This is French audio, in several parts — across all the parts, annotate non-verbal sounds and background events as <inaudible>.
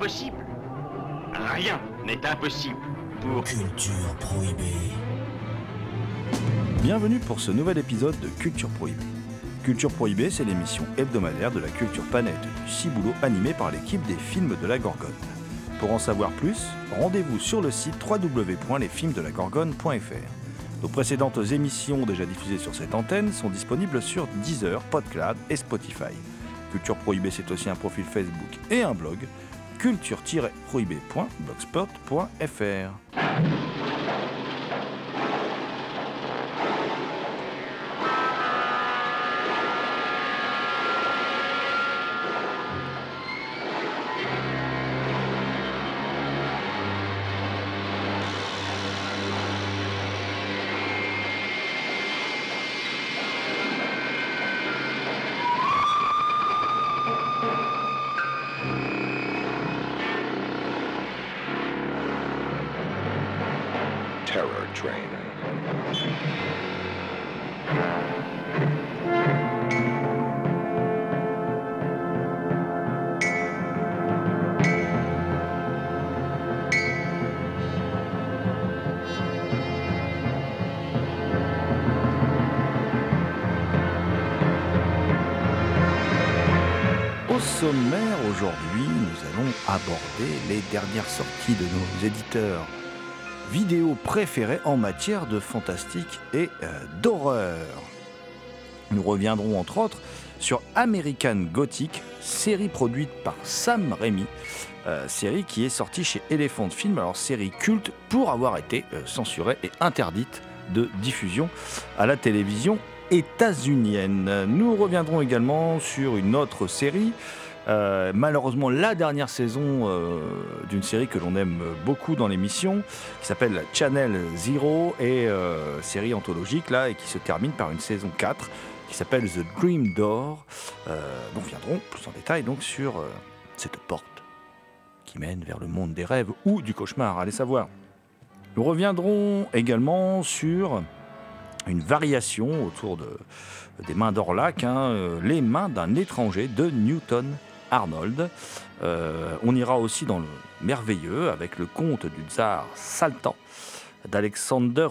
Rien n'est impossible pour... Culture prohibée. Bienvenue pour ce nouvel épisode de Culture Prohibée. Culture Prohibée, c'est l'émission hebdomadaire de la culture planète du ciboulot animée par l'équipe des films de la Gorgone. Pour en savoir plus, rendez-vous sur le site www.lesfilmsdelagorgone.fr. Nos précédentes émissions déjà diffusées sur cette antenne sont disponibles sur Deezer, Podcloud et Spotify. Culture Prohibée, c'est aussi un profil Facebook et un blog culture-prohibée.blogspot.fr. Terror Train. Au sommaire aujourd'hui, nous allons aborder les dernières sorties de nos éditeurs vidéo préférés en matière de fantastique et euh, d'horreur. Nous reviendrons entre autres sur American Gothic, série produite par Sam Raimi, euh, série qui est sortie chez Elephant Film, alors série culte pour avoir été euh, censurée et interdite de diffusion à la télévision états-unienne. Nous reviendrons également sur une autre série, euh, malheureusement la dernière saison euh, d'une série que l'on aime beaucoup dans l'émission, qui s'appelle Channel Zero, et euh, série anthologique là, et qui se termine par une saison 4 qui s'appelle The Dream Door. Nous reviendrons plus en détail donc sur cette porte qui mène vers le monde des rêves ou du cauchemar, allez savoir. Nous reviendrons également sur une variation autour de, des mains d'Orlac, hein, les mains d'un étranger de Newton Arnold. Euh, on ira aussi dans le merveilleux avec le conte du tsar Saltan d'Alexander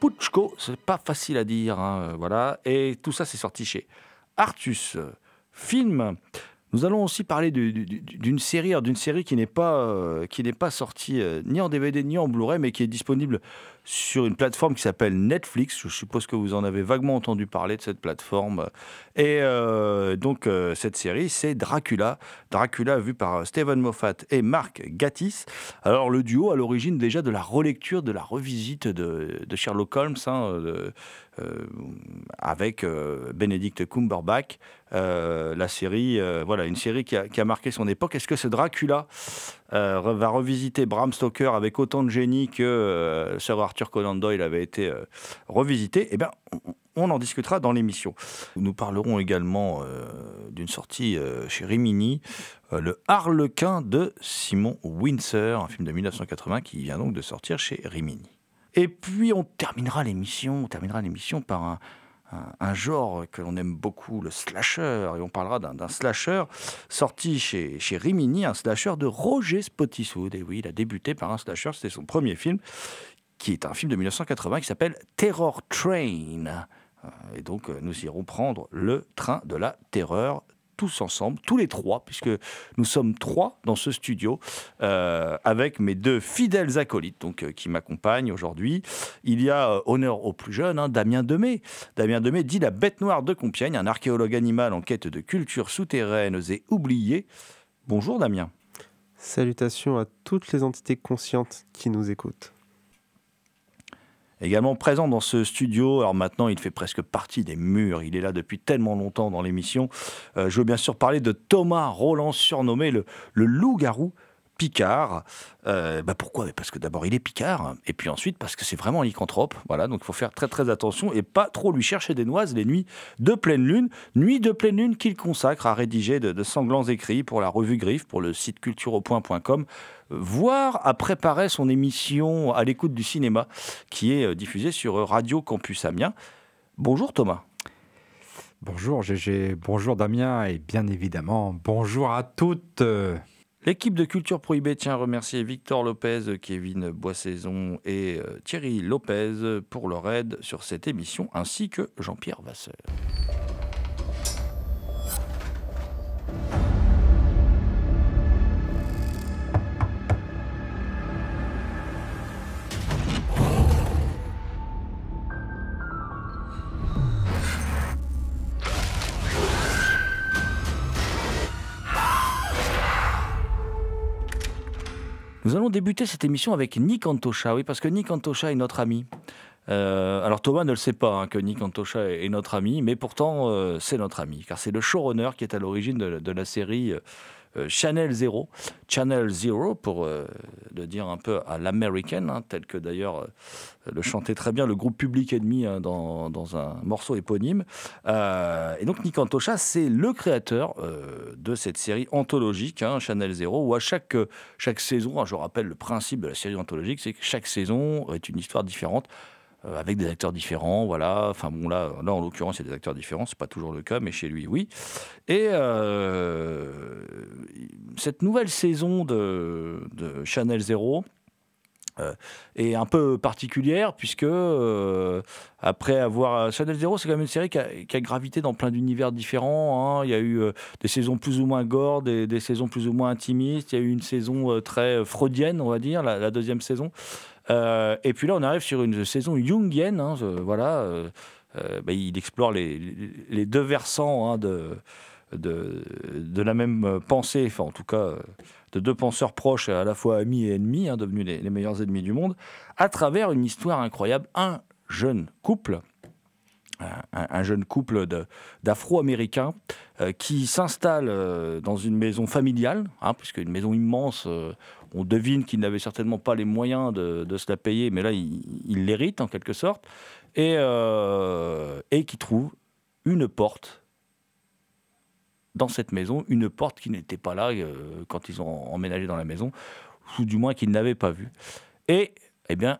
Puchko. C'est pas facile à dire, hein, euh, voilà. Et tout ça, c'est sorti chez Artus Film. Nous allons aussi parler du- du- du- d'une série, d'une série qui n'est pas, euh, qui n'est pas sortie euh, ni en DVD ni en Blu-ray, mais qui est disponible sur une plateforme qui s'appelle Netflix. Je suppose que vous en avez vaguement entendu parler de cette plateforme. Et euh, donc cette série, c'est Dracula. Dracula vu par Stephen Moffat et Mark Gatiss. Alors le duo à l'origine déjà de la relecture, de la revisite de, Sherlock Holmes, hein, avec euh, Benedict Cumberbatch. Euh, la série, euh, voilà, une série qui a, marqué son époque. Est-ce que ce Dracula euh, va revisiter Bram Stoker avec autant de génie que euh, Sir Arthur Conan Doyle avait été euh, revisité? Eh bien, on- en discutera dans l'émission. Nous parlerons également euh, d'une sortie euh, chez Rimini, euh, Le Harlequin de Simon Windsor, un film de 1980 qui vient donc de sortir chez Rimini. Et puis on terminera l'émission, on terminera l'émission par un, genre que l'on aime beaucoup, le slasher, et on parlera d'un d'un slasher sorti chez, chez Rimini, un slasher de Roger Spottiswoode. Et oui, il a débuté par un slasher, c'était son premier film, qui est un film de 1980 qui s'appelle Terror Train. Euh, Et donc euh, nous irons prendre le train de la terreur tous ensemble, tous les trois, puisque nous sommes trois dans ce studio, euh, avec mes deux fidèles acolytes donc, euh, qui m'accompagnent aujourd'hui. Il y a euh, honneur au plus jeune, hein, Damien Demey. Damien Demey dit la bête noire de Compiègne, un archéologue animal en quête de cultures souterraines et oubliées. Bonjour Damien. Salutations à toutes les entités conscientes qui nous écoutent. Également présent dans ce studio, alors maintenant il fait presque partie des murs, il est là depuis tellement longtemps dans l'émission. Euh, je veux bien sûr parler de Thomas Roland, surnommé le, le loup-garou Picard. Euh, bah pourquoi? Parce que d'abord il est Picard, et puis ensuite parce que c'est vraiment un lycanthrope. Voilà, donc il faut faire très très attention et pas trop lui chercher des noises les nuits de pleine lune. Nuit de pleine lune qu'il consacre à rédiger de, sanglants écrits pour la revue Griffe, pour le site cultureaupoint.com, voire à préparer son émission à l'écoute du cinéma qui est euh, diffusée sur Radio Campus Amiens. Bonjour Thomas. Bonjour GG, bonjour Damien et bien évidemment bonjour à toutes. L'équipe de Culture Prohibée tient à remercier Victor Lopez, Kevin Boissaison et euh, Thierry Lopez pour leur aide sur cette émission, ainsi que Jean-Pierre Vasseur. Nous allons débuter cette émission avec Nick Antosha, oui, parce que Nick Antosha est notre ami. Euh, alors Thomas ne le sait pas hein, que Nick Antosha est, notre ami, mais pourtant euh, c'est notre ami, car c'est le showrunner qui est à l'origine de, la série euh, Channel Zero, Channel Zero pour euh, le dire un peu à l'américaine, hein, tel que d'ailleurs euh, le chantait très bien le groupe Public Enemy hein, dans, dans, un morceau éponyme. et donc Nick Antosha, c'est le créateur de cette série anthologique, hein, Channel Zero, où à chaque, chaque saison, je rappelle le principe de la série anthologique, c'est que chaque saison est une histoire différente euh, avec des acteurs différents, voilà. Enfin bon, là, là en l'occurrence, il y a des acteurs différents, c'est pas toujours le cas, mais chez lui, oui. Et euh, cette nouvelle saison de, de Chanel Zero, euh, est un peu particulière puisque après avoir Chanel Zero c'est quand même une série qui a, gravité dans plein d'univers différents hein. il y a eu des saisons plus ou moins gore des, saisons plus ou moins intimistes il y a eu une saison très freudienne on va dire la deuxième saison et puis là, on arrive sur une saison jungienne. Hein, voilà, euh, euh, bah, il explore les, deux versants hein, de, la même pensée, enfin en tout cas de deux penseurs proches, à la fois amis et ennemis, hein, devenus les, meilleurs ennemis du monde, à travers une histoire incroyable. Un jeune couple un, jeune couple d'Afro-Américains euh, qui s'installe euh, dans une maison familiale, hein, puisque une maison immense, euh, on devine qu'ils n'avaient certainement pas les moyens de, se la payer, mais là, ils l'héritent en quelque sorte, et, et qui trouve une porte dans cette maison, une porte qui n'était pas là quand ils ont emménagé dans la maison, ou du moins qu'ils n'avaient pas vue. Et eh bien,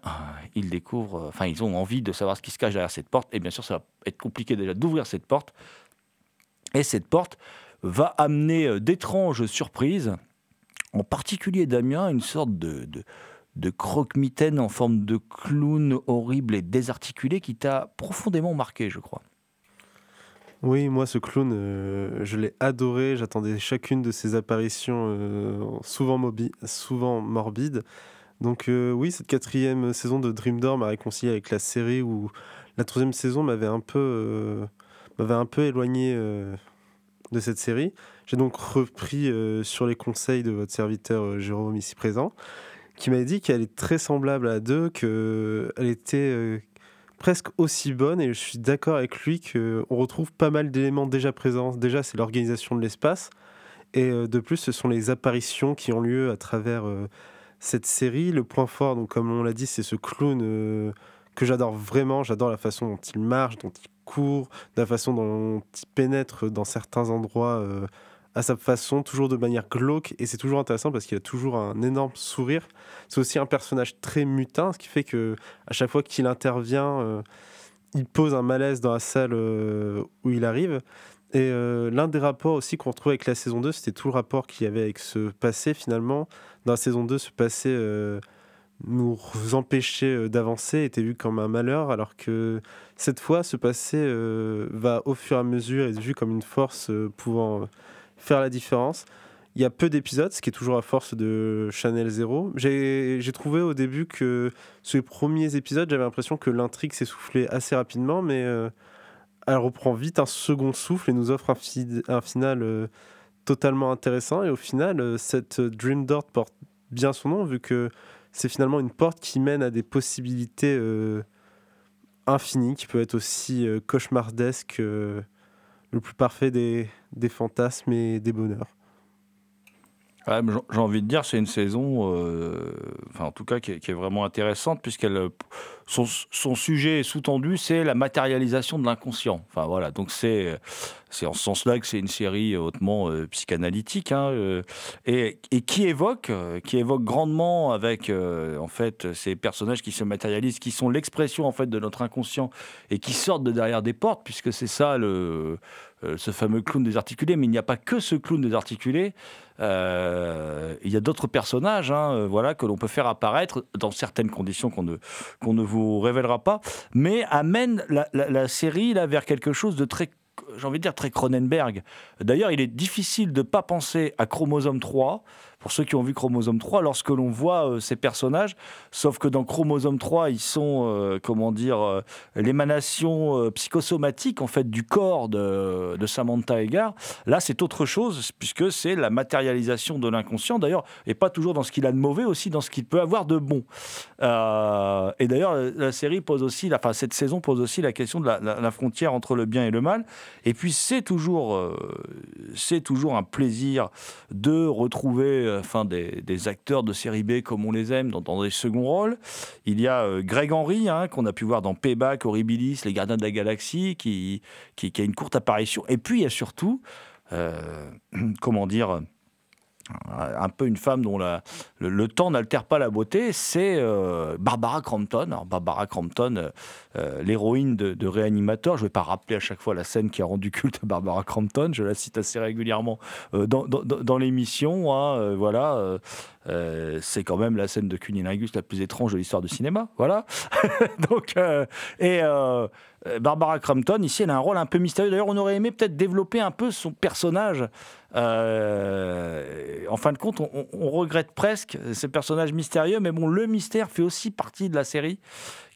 ils découvrent, enfin, ils ont envie de savoir ce qui se cache derrière cette porte. Et bien sûr, ça va être compliqué déjà d'ouvrir cette porte. Et cette porte va amener euh, d'étranges surprises, en particulier Damien, une sorte de, de, croque-mitaine en forme de clown horrible et désarticulé qui t'a profondément marqué, je crois. Oui, moi, ce clown, euh, je l'ai adoré. J'attendais chacune de ses apparitions, euh, souvent, souvent morbides. Donc euh, oui, cette quatrième saison de Dream Door m'a réconcilié avec la série où la troisième saison m'avait un peu, m'avait un peu éloigné de cette série. J'ai donc repris sur les conseils de votre serviteur Jérôme ici présent, qui m'a dit qu'elle est très semblable à deux, qu'elle était presque aussi bonne, et je suis d'accord avec lui qu'on retrouve pas mal d'éléments déjà présents. Déjà, c'est l'organisation de l'espace, et de plus, ce sont les apparitions qui ont lieu à travers cette série, le point fort, donc comme on l'a dit, c'est ce clown euh, que j'adore vraiment. J'adore la façon dont il marche, dont il court, la façon dont il pénètre dans certains endroits euh, à sa façon, toujours de manière glauque. Et c'est toujours intéressant parce qu'il a toujours un énorme sourire. C'est aussi un personnage très mutin, ce qui fait que à chaque fois qu'il intervient, euh, il pose un malaise dans la salle où il arrive. Et l'un des rapports aussi qu'on retrouve avec la saison 2, c'était tout le rapport qu'il y avait avec ce passé finalement dans la saison 2, ce passé euh, nous empêcher euh, d'avancer était vu comme un malheur, alors que cette fois, ce passé euh, va au fur et à mesure être vu comme une force pouvant faire la différence. Il y a peu d'épisodes, ce qui est toujours à force de Chanel Zero. J'ai trouvé au début que sur les premiers épisodes, j'avais l'impression que l'intrigue s'essoufflait assez rapidement, mais elle reprend vite un second souffle et nous offre un, un final totalement intéressant. Et au final, euh, cette Dream Door porte bien son nom, vu que c'est finalement une porte qui mène à des possibilités euh, infini, qui peut être aussi euh, cauchemardesque, euh, le plus parfait des, des fantasmes et des bonheurs. J'ai envie de dire, c'est une saison, euh, enfin en tout cas, qui est, qui est vraiment intéressante, puisqu'elle, euh, son, sujet sous-tendu, c'est la matérialisation de l'inconscient. Enfin voilà, donc c'est, c'est en ce sens-là que c'est une série hautement euh, psychanalytique, hein, euh, et, et qui évoque, euh, qui évoque grandement avec en fait ces personnages qui se matérialisent, qui sont l'expression en fait de notre inconscient et qui sortent de derrière des portes, puisque c'est ça le, ce fameux clown désarticulé. Mais il n'y a pas que ce clown désarticulé. Il y a d'autres personnages hein, voilà, que l'on peut faire apparaître dans certaines conditions qu'on ne, qu'on ne vous révélera pas, mais amène la, série là, vers quelque chose de très, j'ai envie de dire, très Cronenberg. D'ailleurs, il est difficile de ne pas penser à Chromosome 3, pour ceux qui ont vu Chromosome 3, lorsque l'on voit euh, ces personnages, sauf que dans Chromosome 3, ils sont, euh, comment dire, euh, l'émanation psychosomatique en fait du corps de, Samantha Egar. Là, c'est autre chose, puisque c'est la matérialisation de l'inconscient, d'ailleurs, et pas toujours dans ce qu'il a de mauvais, aussi dans ce qu'il peut avoir de bon. Et d'ailleurs, la, série pose aussi, enfin, cette saison pose aussi la question de la, la- frontière entre le bien et le mal. Et puis, c'est toujours, c'est toujours un plaisir de retrouver enfin, des, acteurs de série B comme on les aime dans, dans des seconds rôles. Il y a euh, Greg Henry, hein, qu'on a pu voir dans Payback, Horribilis, Les Gardiens de la Galaxie, qui, qui, qui a une courte apparition. Et puis, il y a surtout, euh, <clears throat> comment dire, un peu une femme dont le, temps n'altère pas la beauté, c'est euh, Barbara Crampton. Alors, Barbara Crampton, euh, euh, l'héroïne de, Réanimateur, je ne vais pas rappeler à chaque fois la scène qui a rendu culte à Barbara Crampton, je la cite assez régulièrement dans, l'émission. hein, voilà, c'est quand même la scène de cunilingus la plus étrange de l'histoire du cinéma. Voilà. <laughs> Donc, et Barbara Crampton, ici, elle a un rôle un peu mystérieux. D'ailleurs, on aurait aimé peut-être développer un peu son personnage. Euh, en fin de compte, on, regrette presque ce personnage mystérieux, mais bon, le mystère fait aussi partie de la série,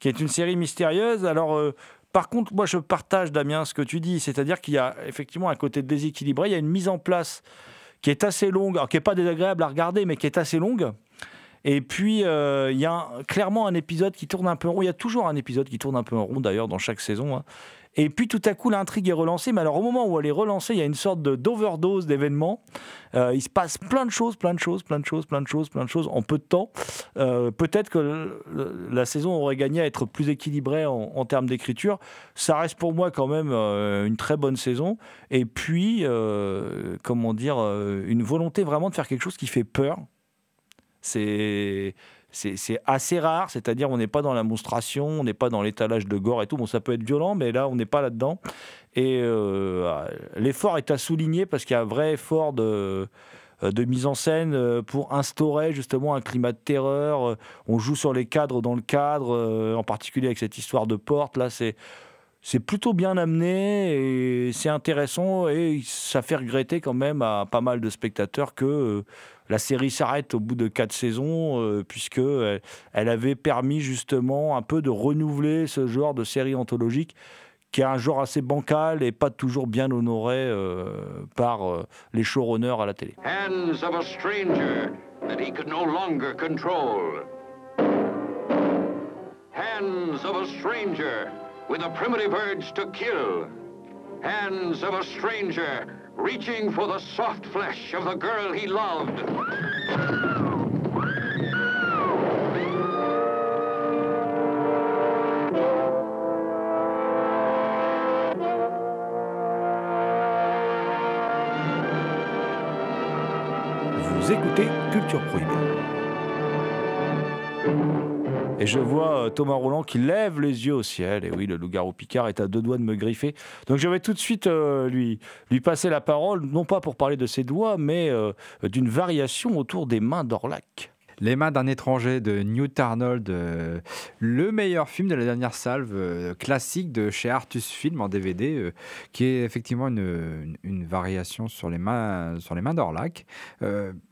qui est une série mystérieuse. Alors, euh, par contre, moi, je partage, Damien, ce que tu dis, c'est-à-dire qu'il y a effectivement un côté déséquilibré, il y a une mise en place qui est assez longue, alors qui n'est pas désagréable à regarder, mais qui est assez longue. Et puis, euh, il y a clairement un épisode qui tourne un peu en rond. Il y a toujours un épisode qui tourne un peu en rond, d'ailleurs, dans chaque saison. hein. Et puis, tout à coup, l'intrigue est relancée. Mais alors, au moment où elle est relancée, il y a une sorte d'overdose d'événements. Euh, il se passe plein de choses, plein de choses, plein de choses, plein de choses, plein de choses en peu de temps. Euh, Peut-être que la saison aurait gagné à être plus équilibrée en, termes d'écriture. Ça reste pour moi quand même une très bonne saison. Et puis, comment dire, une volonté vraiment de faire quelque chose qui fait peur. C'est c'est assez rare, c'est-à-dire on n'est pas dans la monstration, on n'est pas dans l'étalage de gore et tout. Bon, ça peut être violent, mais là, on n'est pas là-dedans. Et euh, l'effort est à souligner parce qu'il y a un vrai effort de, euh, de mise en scène euh, pour instaurer justement un climat de terreur. On joue sur les cadres dans le cadre, en particulier avec cette histoire de porte. Là, c'est c'est plutôt bien amené et c'est intéressant et ça fait regretter quand même à pas mal de spectateurs que la série s'arrête au bout de quatre saisons euh, puisque elle, elle avait permis justement un peu de renouveler ce genre de série anthologique qui est un genre assez bancal et pas toujours bien honoré euh, par euh, les showrunners à la télé. Hands of a stranger that he could no longer control. Hands of a stranger with a primitive urge to kill. Hands of a stranger reaching for the soft flesh of the girl he loved. Vous écoutez Culture Prohibée. Et je vois euh, Thomas Roland qui lève les yeux au ciel. Et oui, le loup-garou Picard est à deux doigts de me griffer. Donc je vais tout de suite euh, lui, lui passer la parole, non pas pour parler de ses doigts, mais euh, d'une variation autour des mains d'Orlac. Les mains d'un étranger de Newt Arnold, euh, le meilleur film de la dernière salve, euh, classique de chez Artus Film en DVD, euh, qui est effectivement une, une- variation sur les mains, sur les mains d'Orlac.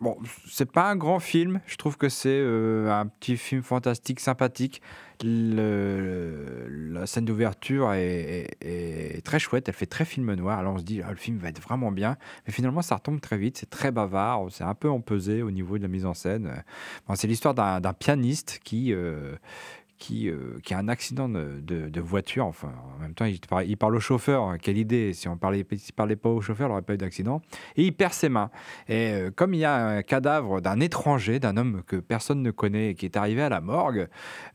Bon, c'est pas un grand film, je trouve que c'est un petit film fantastique, sympathique. La scène d'ouverture est, très chouette, elle fait très film noir. Alors on se dit, ah, le film va être vraiment bien, mais finalement ça retombe très vite, c'est très bavard, c'est un peu empesé au niveau de la mise en scène. C'est l'histoire d'un d'un pianiste qui, euh, qui, euh, qui a un accident de, voiture. Enfin, en même temps, il parle, au chauffeur. hein, Quelle idée Si on parlait, parlait pas au chauffeur, il n'aurait pas eu d'accident. Et il perd ses mains. Et euh, comme il y a un cadavre d'un étranger, d'un homme que personne ne connaît qui est arrivé à la morgue,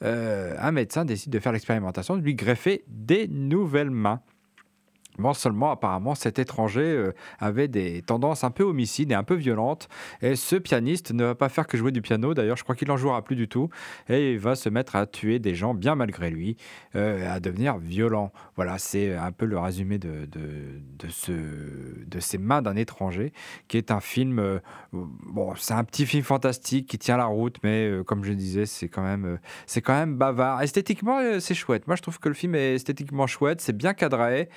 euh, un médecin décide de faire l'expérimentation de lui greffer des nouvelles mains. Bon, seulement, apparemment, cet étranger euh, avait des tendances un peu homicides et un peu violentes. Et ce pianiste ne va pas faire que jouer du piano. D'ailleurs, je crois qu'il n'en jouera plus du tout. Et il va se mettre à tuer des gens bien malgré lui, euh, à devenir violent. Voilà, c'est un peu le résumé de, de, ce, de ces mains d'un étranger, qui est un film. euh, bon, c'est un petit film fantastique qui tient la route, mais comme je disais, c'est quand même, c'est quand même bavard. Esthétiquement, c'est chouette. Moi, je trouve que le film est esthétiquement chouette. C'est bien cadré.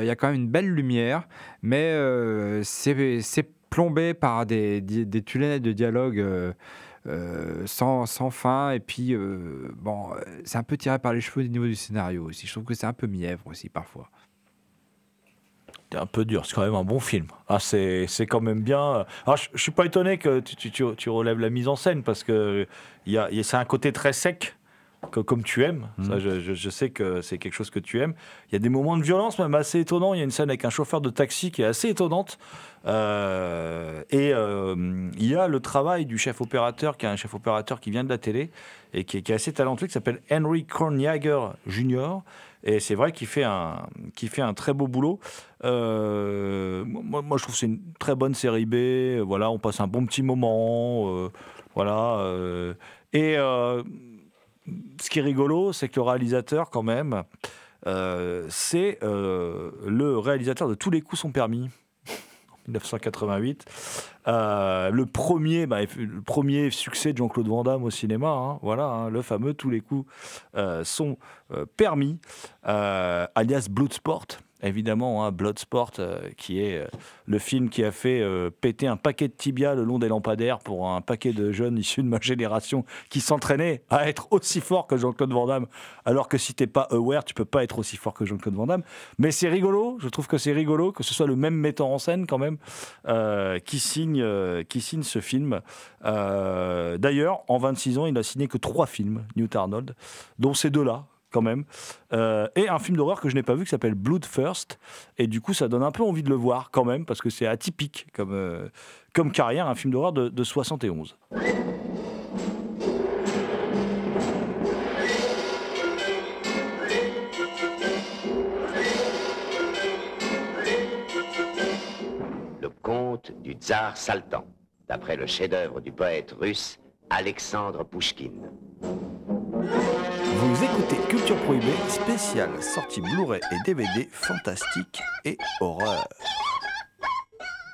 Il y a quand même une belle lumière, mais euh, c'est plombé par des, des, de dialogue. euh, euh, sans, fin et puis euh, bon euh, c'est un peu tiré par les cheveux au niveau du scénario aussi je trouve que c'est un peu mièvre aussi parfois C'est un peu dur, c'est quand même un bon film. Ah, c'est quand même bien. Alors, je, je suis pas étonné que tu, relèves la mise en scène parce que y y a- c'est un côté très sec. Que- comme tu aimes, ça, je, je- je sais que c'est quelque chose que tu aimes. Il y a des moments de violence même assez étonnants. Il y a une scène avec un chauffeur de taxi qui est assez étonnante. Euh, et euh, il y a le travail du chef opérateur, qui est un chef opérateur qui vient de la télé et qui est, qui est assez talentueux, qui s'appelle Henry Kornjager Jr. Et c'est vrai qu'il fait, un, qu'il fait un très beau boulot. Euh, moi, moi, je trouve que c'est une très bonne série B. Voilà, on passe un bon petit moment. voilà. et ce qui est rigolo, c'est que le réalisateur, quand même, euh, c'est euh, le réalisateur de Tous les coups sont permis. en 1988. Euh, le, premier, bah, le premier succès de Jean-Claude Van Damme au cinéma, hein, voilà, hein, le fameux Tous les coups sont permis, alias Bloodsport. Évidemment, hein, Bloodsport, euh, qui est euh, le film qui a fait euh, péter un paquet de tibia le long des lampadaires pour un paquet de jeunes issus de ma génération qui s'entraînaient à être aussi fort que Jean-Claude Van Damme. Alors que si t'es pas aware, tu peux pas être aussi fort que Jean-Claude Van Damme. Mais c'est rigolo, je trouve que c'est rigolo que ce soit le même metteur en scène quand même qui, signe, qui signe ce film. D'ailleurs, en 26 ans, il n'a signé que trois films, Newt Arnold, dont ces deux-là, quand même. Euh, et un film d'horreur que je n'ai pas vu qui s'appelle Blood First. Et du coup, ça donne un peu envie de le voir quand même, parce que c'est atypique comme, euh, comme carrière, un film d'horreur de, de 71. Le conte du tsar Saltan, d'après le chef-d'œuvre du poète russe Alexandre Pouchkine. Vous écoutez Culture Prohibée, spéciale sortie Blu-ray et DVD fantastique et horreur.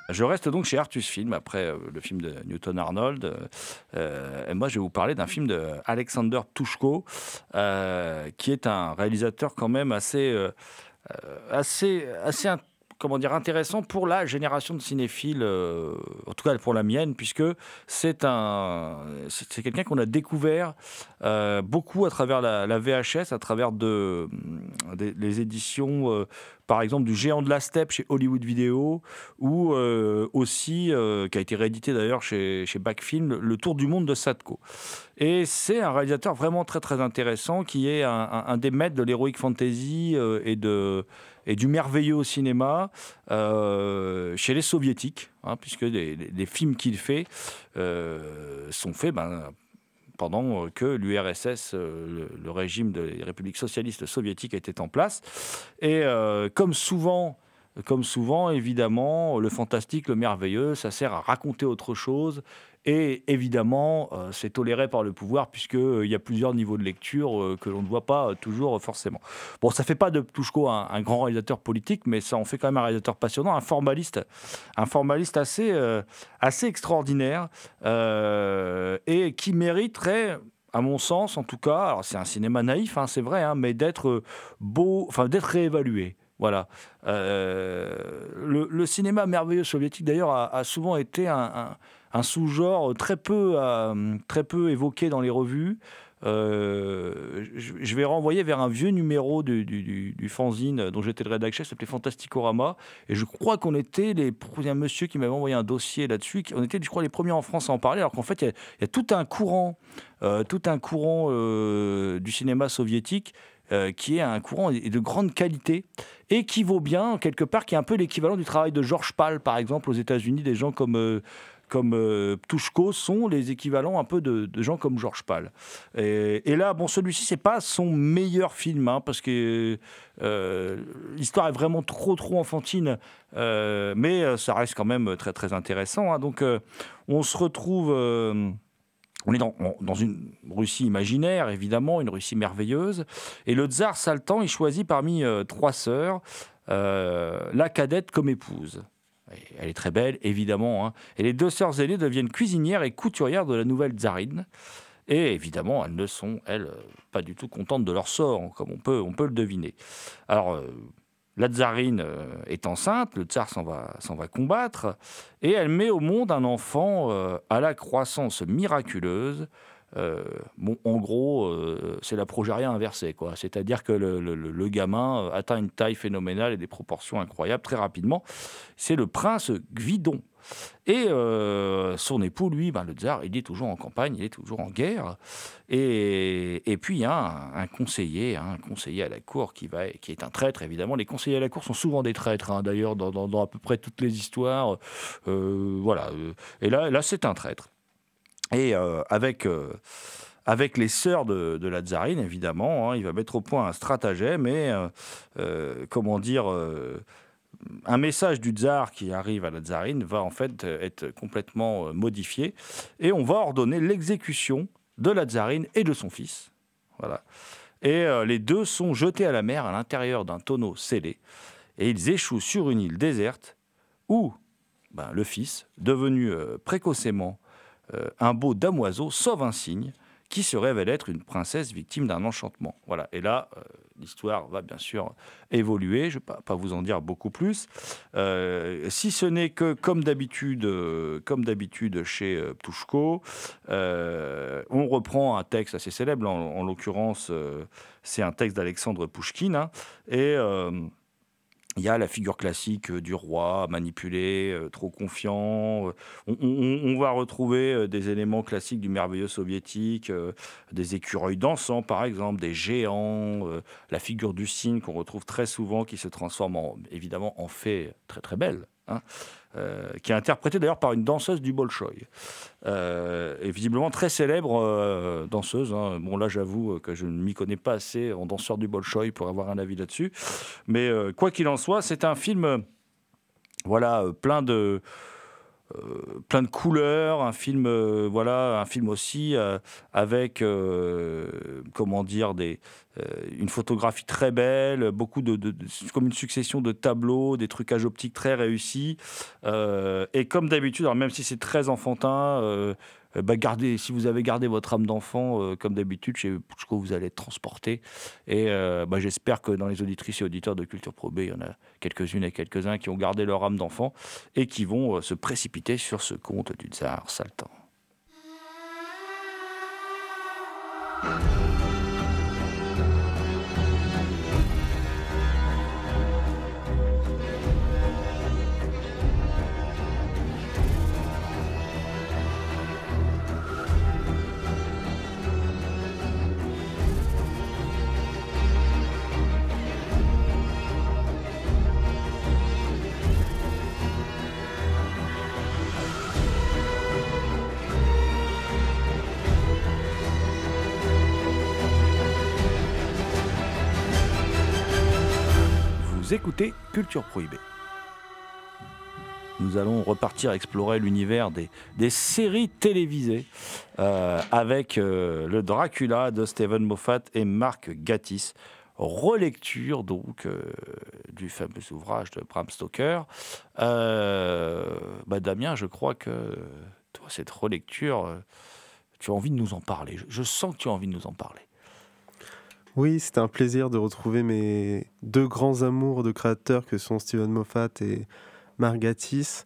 Je reste donc chez Artus Film après euh, le film de Newton Arnold. Euh, euh, et moi, je vais vous parler d'un film de Alexander euh, qui est un réalisateur quand même assez, assez, assez comment dire, intéressant pour la génération de cinéphiles, euh, en tout cas pour la mienne, puisque c'est un, c'est quelqu'un qu'on a découvert euh, beaucoup à travers la, VHS, à travers de, les éditions, euh, par exemple, du Géant de la Steppe chez Hollywood Video, ou aussi, qui a été réédité d'ailleurs chez, chez Backfilm, Le Tour du monde de Sadko. Et c'est un réalisateur vraiment très très intéressant qui est un, des maîtres de l'heroic fantasy et, de, et du merveilleux au cinéma euh, chez les soviétiques, hein, puisque les, films qu'il fait euh, sont faits ben, pendant que l'URSS, euh, le, le régime des républiques socialistes soviétiques était en place. Et comme souvent, comme souvent, évidemment, le fantastique, le merveilleux, ça sert à raconter autre chose. Et évidemment, euh, c'est toléré par le pouvoir puisqu'il y a plusieurs niveaux de lecture euh, que l'on ne voit pas euh, toujours euh, forcément. Bon, ça fait pas de Touchko un, un grand réalisateur politique, mais ça en fait quand même un réalisateur passionnant, un formaliste, un formaliste assez, euh, assez extraordinaire euh, et qui mériterait à mon sens, en tout cas, alors c'est un cinéma naïf, hein, c'est vrai, hein, mais d'être beau, enfin d'être réévalué. Voilà. Euh, le, cinéma merveilleux soviétique, d'ailleurs, a, souvent été un, sous-genre très peu, euh, très peu évoqué dans les revues. euh, je, vais renvoyer vers un vieux numéro du, fanzine dont j'étais le rédacteur, ça s'appelait Fantasticorama. Et je crois qu'on était les premiers, un monsieur qui m'avait envoyé un dossier là-dessus. On était, je crois, les premiers en France à en parler, alors qu'en fait, il y a- il tout un courant, tout un courant du cinéma soviétique qui est un courant de grande qualité et qui vaut bien, quelque part, qui est un peu l'équivalent du travail de Georges Pal, par exemple, aux États-Unis, des gens comme. euh, comme euh, Ptushko sont les équivalents un peu de, gens comme Georges Pal. Et, là, bon, celui-ci, c'est pas son meilleur film, hein, parce que euh, l'histoire est vraiment trop, trop enfantine, euh, mais ça reste quand même très, très intéressant. hein. Donc, on se retrouve. On est dans, une Russie imaginaire, évidemment, une Russie merveilleuse. Et le tsar Saltan, il choisit parmi euh, trois sœurs euh, la cadette comme épouse. Elle est très belle, évidemment. hein. Et les deux sœurs aînées deviennent cuisinières et couturières de la nouvelle tsarine. Et évidemment, elles ne sont, pas du tout contentes de leur sort, comme on peut, on peut le deviner. Alors, euh, la tsarine euh, est enceinte, le tsar s'en va, va combattre, et elle met au monde un enfant euh, à la croissance miraculeuse. Euh, bon, en gros, euh, c'est la progéria inversée, quoi. C'est-à-dire que le, gamin euh, atteint une taille phénoménale et des proportions incroyables très rapidement. C'est le prince Gvidon. Et son époux, lui, ben, le tsar, il est toujours en campagne, il est toujours en guerre. Et, puis, il y a un, conseiller, hein, un conseiller à la cour qui, va, qui est un traître, évidemment. Les conseillers à la cour sont souvent des traîtres, hein, d'ailleurs, dans, dans- à peu près toutes les histoires. Voilà. Et là, là c'est un traître. Et euh, avec, euh, avec les sœurs de, la tsarine, évidemment, hein, il va mettre au point un stratagème et, euh, comment dire, un message du tsar qui arrive à la tsarine va en fait être complètement modifié et on va ordonner l'exécution de la tsarine et de son fils. Voilà. Et les deux sont jetés à la mer à l'intérieur d'un tonneau scellé et ils échouent sur une île déserte où ben, le fils, devenu précocement un beau damoiseau, sauve un cygne qui se révèle être une princesse victime d'un enchantement. Voilà. Et là, euh, l'histoire va bien sûr évoluer. Je ne vais pas, vous en dire beaucoup plus. Euh, si ce n'est que, comme d'habitude, euh, comme d'habitude chez euh, euh, on reprend un texte assez célèbre. En, en l'occurrence, euh, c'est un texte d'Alexandre Pouchkine. hein, et euh, il y a la figure classique euh, du roi manipulé, euh, trop confiant. euh, On, va retrouver des éléments classiques du merveilleux soviétique, des écureuils dansants par exemple, des géants, la figure du cygne qu'on retrouve très souvent qui se transforme en, évidemment en fée très très belle. Hein, euh, qui est interprétée d'ailleurs par une danseuse du Bolchoï. Euh, et visiblement très célèbre euh, danseuse. hein. Bon, là, j'avoue que je ne m'y connais pas assez en danseur du Bolchoï pour avoir un avis là-dessus. Mais euh, quoi qu'il en soit, c'est un film, voilà, plein de euh, plein de couleurs, un film, euh, voilà, un film aussi euh, avec, comment dire, des, une photographie très belle, beaucoup de, comme une succession de tableaux, des trucages optiques très réussis. Et comme d'habitude, même si c'est très enfantin, euh, bah, gardez, si vous avez gardé votre âme d'enfant, euh, comme d'habitude, chez Puchko, vous allez être transporté. Et euh, bah, j'espère que dans les auditrices et auditeurs de Culture Pro B, il y en a quelques-unes et quelques-uns qui ont gardé leur âme d'enfant et qui vont se précipiter sur ce conte du tsar Saltan. Culture Prohibée. Nous allons repartir explorer l'univers des, séries télévisées euh, avec euh, le Dracula de Stephen Moffat et Mark Gatiss. Relecture donc euh, du fameux ouvrage de Bram Stoker. Bah, Damien, je crois que toi, cette relecture, tu as envie de nous en parler. Je, je sens que tu as envie de nous en parler. Oui, c'était un plaisir de retrouver mes deux grands amours de créateurs que sont Steven Moffat et Mark Gatiss.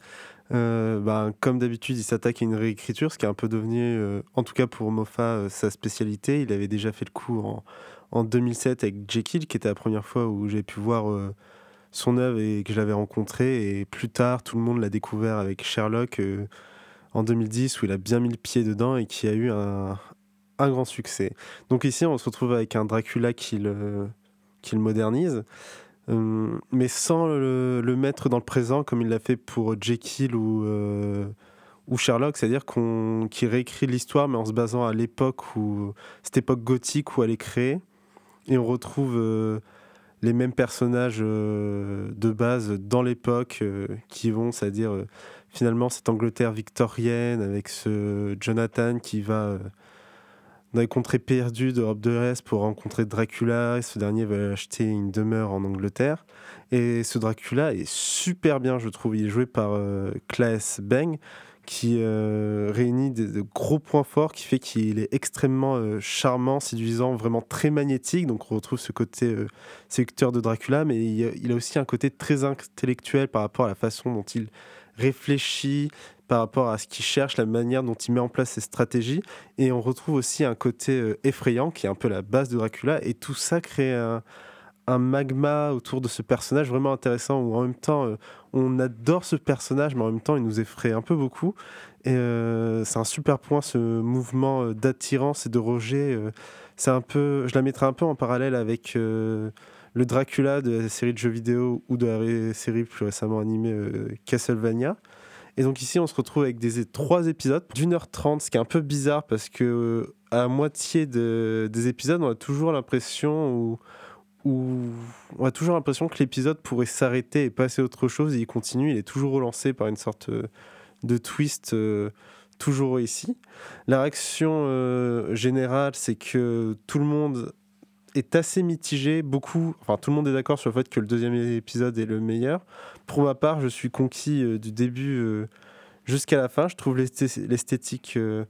Euh, ben, comme d'habitude, il s'attaque à une réécriture, ce qui est un peu devenu, euh, en tout cas pour Moffat, euh, sa spécialité. Il avait déjà fait le coup en, en 2007 avec Jekyll, qui était la première fois où j'ai pu voir son œuvre et que je l'avais rencontré. Et plus tard, tout le monde l'a découvert avec Sherlock en 2010, où il a bien mis le pied dedans et qui a eu un, un grand succès. Donc ici, on se retrouve avec un Dracula qui le, qui le modernise. Euh, mais sans le, mettre dans le présent comme il l'a fait pour Jekyll ou, euh, ou Sherlock, c'est-à-dire qu'on qui réécrit l'histoire mais en se basant à l'époque où cette époque gothique où elle est créée et on retrouve euh, les mêmes personnages de base dans l'époque qui vont, c'est-à-dire finalement cette Angleterre victorienne avec ce Jonathan qui va dans les contrées perdues d'Europe de l'Est pour rencontrer Dracula et ce dernier va acheter une demeure en Angleterre. Et ce Dracula est super bien je trouve. Il est joué par euh, Claes Bang qui euh, réunit de gros points forts qui fait qu'il est extrêmement euh, charmant, séduisant, vraiment très magnétique. Donc on retrouve ce côté euh, séducteur de Dracula, mais il a aussi un côté très intellectuel par rapport à la façon dont il réfléchit, par rapport à ce qu'il cherche, la manière dont il met en place ses stratégies. Et on retrouve aussi un côté euh, effrayant qui est un peu la base de Dracula. Et tout ça crée un, magma autour de ce personnage vraiment intéressant où en même temps euh, on adore ce personnage mais en même temps il nous effraie un peu beaucoup et euh, c'est un super point ce mouvement d'attirance et de rejet c'est un peu je la mettrais un peu en parallèle avec le Dracula de la série de jeux vidéo ou de la série plus récemment animée Castlevania et donc ici on se retrouve avec des trois épisodes d'une heure trente ce qui est un peu bizarre parce que à moitié de- des épisodes on a toujours l'impression où on a toujours l'impression que l'épisode pourrait s'arrêter et passer à autre chose. Et il continue, il est toujours relancé par une sorte euh, de twist euh, toujours réussi. La réaction euh, générale, c'est que tout le monde est assez mitigé. Beaucoup, enfin tout le monde est d'accord sur le fait que le deuxième épisode est le meilleur. Pour ma part, je suis conquis euh, du début euh, jusqu'à la fin. Je trouve l'esthé- l'esthétique euh,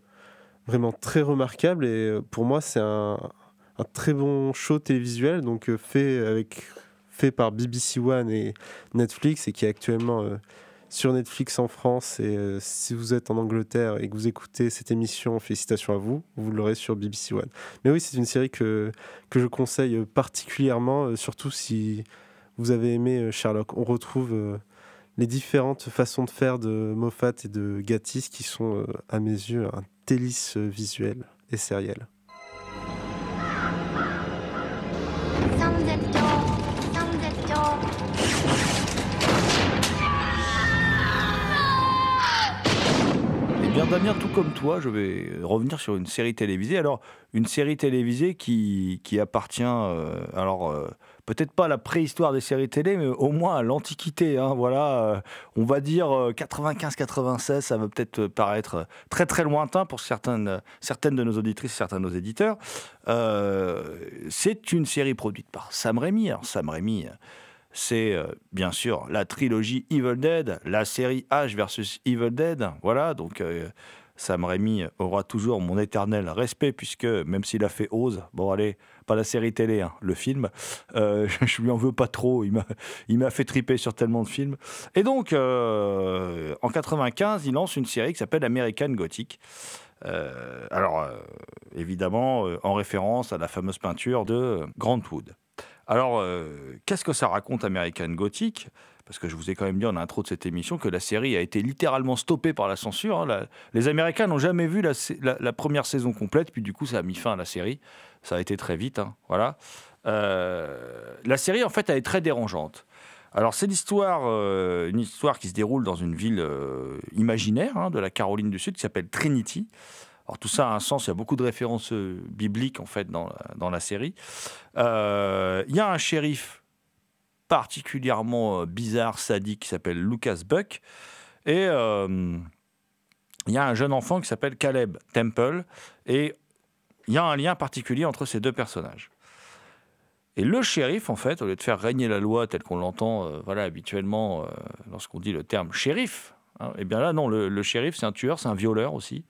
vraiment très remarquable et pour moi, c'est un, très bon show télévisuel, donc fait, avec, fait par BBC One et Netflix et qui est actuellement sur Netflix en France. Et euh, si vous êtes en Angleterre et que vous écoutez cette émission, félicitations à vous, vous l'aurez sur BBC One. Mais oui, c'est une série que, que je conseille particulièrement, euh, surtout si vous avez aimé euh, Sherlock. On retrouve les différentes façons de faire de Moffat et de Gatiss qui sont, à mes yeux, un délice visuel et sériel. Bien, Damien, tout comme toi, je vais revenir sur une série télévisée. Alors, une série télévisée qui, qui appartient, euh, alors, euh, peut-être pas à la préhistoire des séries télé, mais au moins à l'Antiquité. hein. voilà, euh, on va dire euh, 95-96, ça va peut-être paraître très très lointain pour certaines, certaines de nos auditrices certains de nos éditeurs. C'est une série produite par Sam Raimi. Alors, Sam Raimi. C'est euh, bien sûr la trilogie Evil Dead, la série H versus Evil Dead. Voilà, donc Sam Raimi aura toujours mon éternel respect, puisque même s'il a fait Ose, bon allez, pas la série télé, hein, le film, euh, <laughs> je lui en veux pas trop, il m'a, fait triper sur tellement de films. Et donc, euh, en 95, il lance une série qui s'appelle American Gothic. Alors, évidemment, en référence à la fameuse peinture de Grant Wood. Alors, euh, qu'est-ce que ça raconte American Gothic? Parce que je vous ai quand même dit en intro de cette émission que la série a été littéralement stoppée par la censure. hein. Les Américains n'ont jamais vu la, première saison complète, puis du coup, ça a mis fin à la série. Ça a été très vite, hein, voilà. Euh, la série, en fait, elle est très dérangeante. Alors, c'est l'histoire, euh, une histoire qui se déroule dans une ville imaginaire hein, de la Caroline du Sud qui s'appelle Trinity. Alors tout ça a un sens, il y a beaucoup de références euh, bibliques en fait dans dans la série. Euh, Il y a un shérif particulièrement euh, bizarre, sadique, qui s'appelle Lucas Buck. Et il y a un jeune enfant qui s'appelle Caleb Temple. Et il y a un lien particulier entre ces deux personnages. Et le shérif, en fait, au lieu de faire régner la loi telle qu'on l'entend voilà, habituellement lorsqu'on dit le terme shérif, hein, eh bien là, non, le shérif, c'est un tueur, c'est un violeur aussi.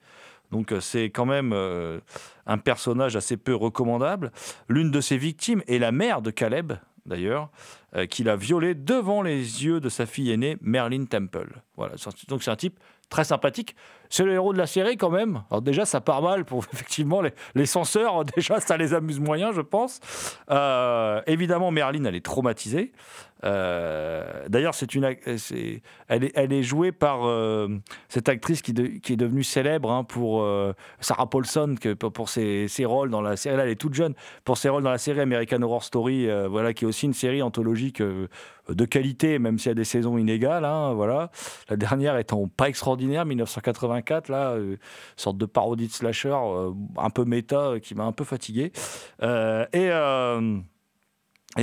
Donc euh, c'est quand même euh, un personnage assez peu recommandable. L'une de ses victimes est la mère de Caleb, d'ailleurs, euh, qu'il a violé devant les yeux de sa fille aînée, Merlin Temple. Voilà, donc c'est un type très sympathique. C'est le héros de la série quand même. Alors déjà, ça part mal pour <laughs> effectivement les, les censeurs. <laughs> Déjà, ça les amuse moyen, je pense. Euh, évidemment, Merlin, elle est traumatisée. Euh, D'ailleurs, c'est une, c'est- elle, est, elle est jouée par euh, cette actrice qui, de- qui est devenue célèbre hein, pour Sarah Paulson, pour ses, ses rôles dans la série. Là, elle est toute jeune pour ses rôles dans la série American Horror Story, voilà, qui est aussi une série anthologique de qualité, même s'il y a des saisons inégales. hein, voilà. La dernière étant pas extraordinaire, 1984, là, euh, sorte de parodie de slasher, euh, un peu méta, euh, qui m'a un peu fatigué. Et,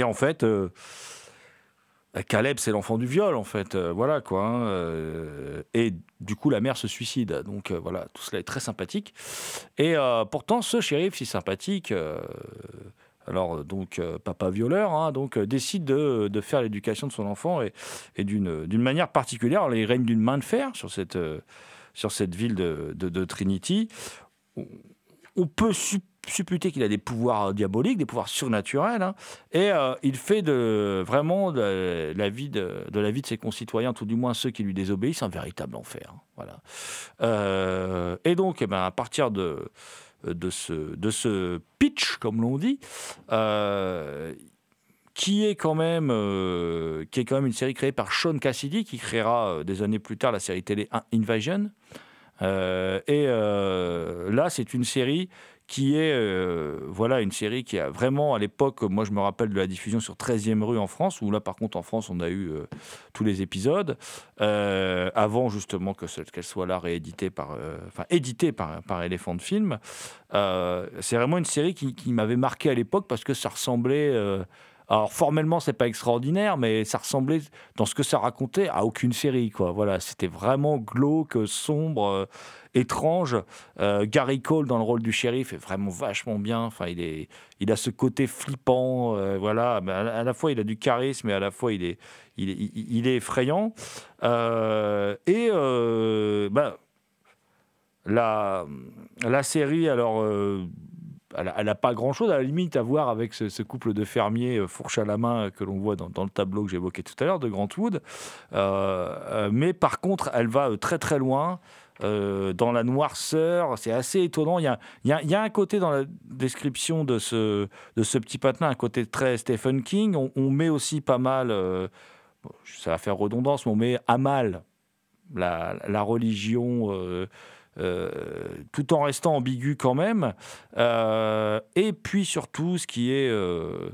en fait. euh, Caleb, c'est l'enfant du viol, en fait. voilà, quoi. hein, et du coup, la mère se suicide. Donc, voilà, tout cela est très sympathique. Et pourtant, ce shérif si sympathique, alors, donc, papa violeur, hein, donc, décide de, de faire l'éducation de son enfant et, d'une manière particulière. Il règne d'une main de fer sur cette, sur cette ville de, Trinity. On, peut sup- supputer qu'il a des pouvoirs diaboliques, des pouvoirs surnaturels, hein, et euh, il fait de, vraiment de la, vie de, de ses concitoyens, tout du moins ceux qui lui désobéissent, un véritable enfer. hein, voilà. Euh, et donc, eh ben, à partir de, de, ce, de ce pitch, comme l'on dit, euh, qui est quand même euh, qui est quand même une série créée par Sean Cassidy qui créera euh, des années plus tard la série télé In- Invasion. Euh, et là c'est une série qui est voilà une série qui a vraiment à l'époque moi je me rappelle de la diffusion sur 13e rue en France où là par contre en France on a eu tous les épisodes. Avant justement que qu'elle soit là rééditée par enfin éditée par par Elephant Film. C'est vraiment une série qui, m'avait marqué à l'époque parce que ça ressemblait alors formellement c'est pas extraordinaire mais ça ressemblait dans ce que ça racontait à aucune série quoi. Voilà c'était vraiment glauque sombre euh, étrange. Euh, Gary Cole dans le rôle du shérif est vraiment vachement bien. Enfin il est il a ce côté flippant euh, voilà. À, la- fois il a du charisme et à la fois il est il est, effrayant. Et bah, la, la série, alors, elle n'a pas grand-chose à la limite à voir avec ce, couple de fermiers euh, fourche à la main euh, que l'on voit dans, le tableau que j'évoquais tout à l'heure de Grantwood. Euh, euh, mais par contre, elle va très très loin. dans la noirceur, c'est assez étonnant. Il y a, un côté dans la description de ce, petit patin, un côté très Stephen King. On, met aussi pas mal, euh, ça va faire redondance, mais on met à mal la, religion, tout en restant ambigu quand même. Euh, et puis surtout, ce qui est, euh,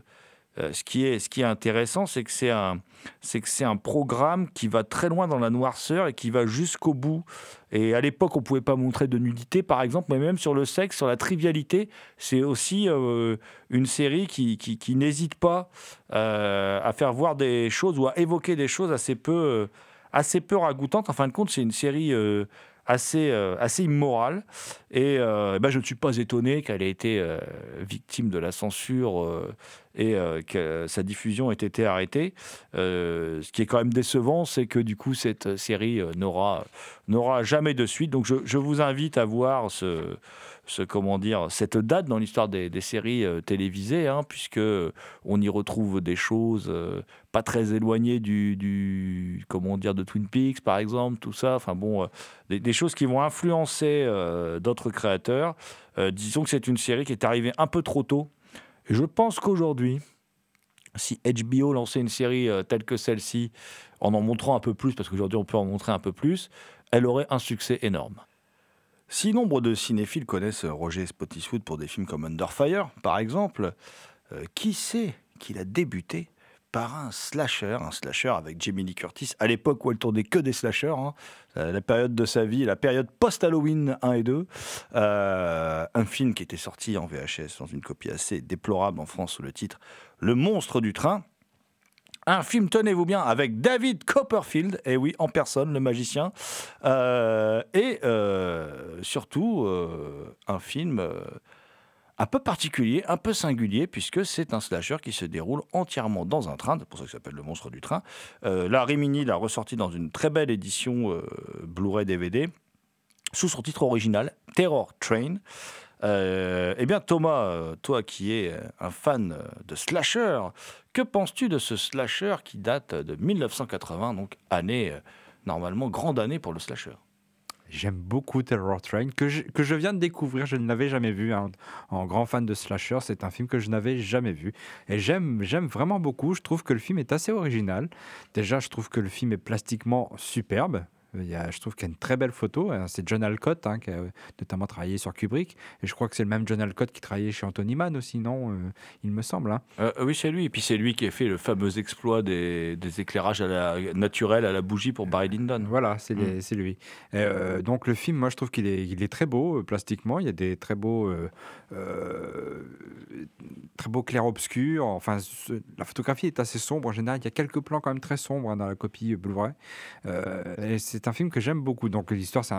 euh, ce qui est, ce qui est intéressant, c'est que c'est un, c'est que c'est un programme qui va très loin dans la noirceur et qui va jusqu'au bout. Et à l'époque, on pouvait pas montrer de nudité, par exemple, mais même sur le sexe, sur la trivialité, c'est aussi euh, une série qui, qui, n'hésite pas euh, à faire voir des choses ou à évoquer des choses assez peu, euh, assez peu ragoûtantes. En fin de compte, c'est une série euh, assez, euh, assez immorale. Et ben, je ne suis pas étonné qu'elle ait été euh, victime de la censure et que sa diffusion ait été arrêtée. Ce qui est quand même décevant, c'est que du coup, cette série n'aura n'aura jamais de suite. Donc, je, je vous invite à voir ce, ce comment dire, cette date dans l'histoire des, séries euh, télévisées, hein, puisque on y retrouve des choses euh, pas très éloignées du, comment dire, de Twin Peaks, par exemple, tout ça. Enfin bon, euh, des, choses qui vont influencer euh, d'autres créateurs. Euh, disons que c'est une série qui est arrivée un peu trop tôt. Je pense qu'aujourd'hui, si HBO lançait une série euh, telle que celle-ci, en en montrant un peu plus, parce qu'aujourd'hui on peut en montrer un peu plus, elle aurait un succès énorme. Si nombre de cinéphiles connaissent Roger Spottiswoode pour des films comme Under Fire, par exemple, euh, qui sait qu'il a débuté par un slasher, un slasher avec Jamie Lee Curtis, à l'époque où elle tournait que des slashers, hein, euh, la période de sa vie, la période post-Halloween 1 et 2, euh, un film qui était sorti en VHS dans une copie assez déplorable en France sous le titre Le monstre du train, un film, tenez-vous bien, avec David Copperfield, et oui, en personne, le magicien, euh, et euh, surtout euh, un film un peu particulier, un peu singulier, puisque c'est un slasher qui se déroule entièrement dans un train, c'est pour ça que ça s'appelle le monstre du train. La Rimini l'a ressorti dans une très belle édition Blu-ray DVD, sous son titre original, Terror Train. Euh, eh bien, Thomas, euh, toi qui es un fan euh, de slasher, que penses-tu de ce slasher qui date de 1980, donc année, euh, normalement, grande année pour le slasher? J'aime beaucoup Terror Train, que je, que je viens de découvrir. Je ne l'avais jamais vu. hein. En grand fan de slasher, c'est un film que je n'avais jamais vu. Et j'aime, j'aime vraiment beaucoup. Je trouve que le film est assez original. Déjà, je trouve que le film est plastiquement superbe. Il y a- je trouve qu'il y a une très belle photo. hein. C'est John Alcott hein, qui a notamment travaillé sur Kubrick. Et je crois que c'est le même John Alcott qui travaillait chez Anthony Mann aussi, non Euh, Il me semble. hein. Euh, Oui, c'est lui. Et puis c'est lui qui a fait le fameux exploit des, des éclairages à la, naturels à la bougie pour Barry Lyndon. Voilà, c'est Mm. lui. Euh, donc le film, moi je trouve qu'il est, il est très beau euh, plastiquement. Il y a des très beaux, euh, euh, très beaux clairs-obscurs. Enfin, ce- la photographie est assez sombre en général. Il y a quelques plans quand même très sombres hein, dans la copie Blu-ray. Euh, et c'est un film que j'aime beaucoup. Donc l'histoire, c'est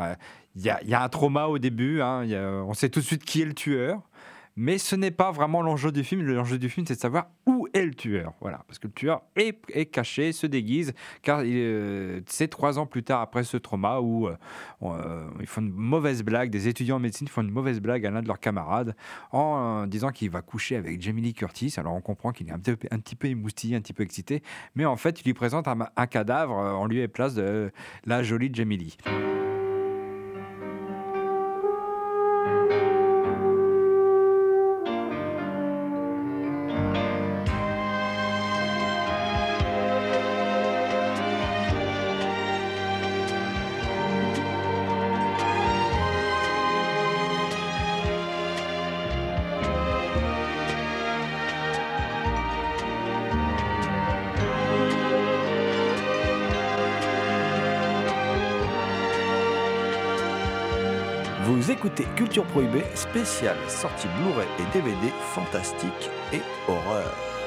il y y a un trauma au début. hein. On sait tout de suite qui est le tueur. Mais ce n'est pas vraiment l'enjeu du film. L'enjeu du film, c'est de savoir où est le tueur. Voilà, parce que le tueur est, caché, se déguise, car euh, c'est trois ans plus tard après ce trauma où euh, euh, ils font une mauvaise blague. Des étudiants en médecine font une mauvaise blague à l'un de leurs camarades en disant qu'il va coucher avec Jamie Lee Curtis. Alors on comprend qu'il est un petit, peu, un émoustillé, un petit peu excité, mais en fait, il lui présente un, un cadavre en lieu et place de la jolie Jamie Lee. Écoutez Culture Prohibée, spéciale sortie Blu-ray et DVD fantastique et horreur.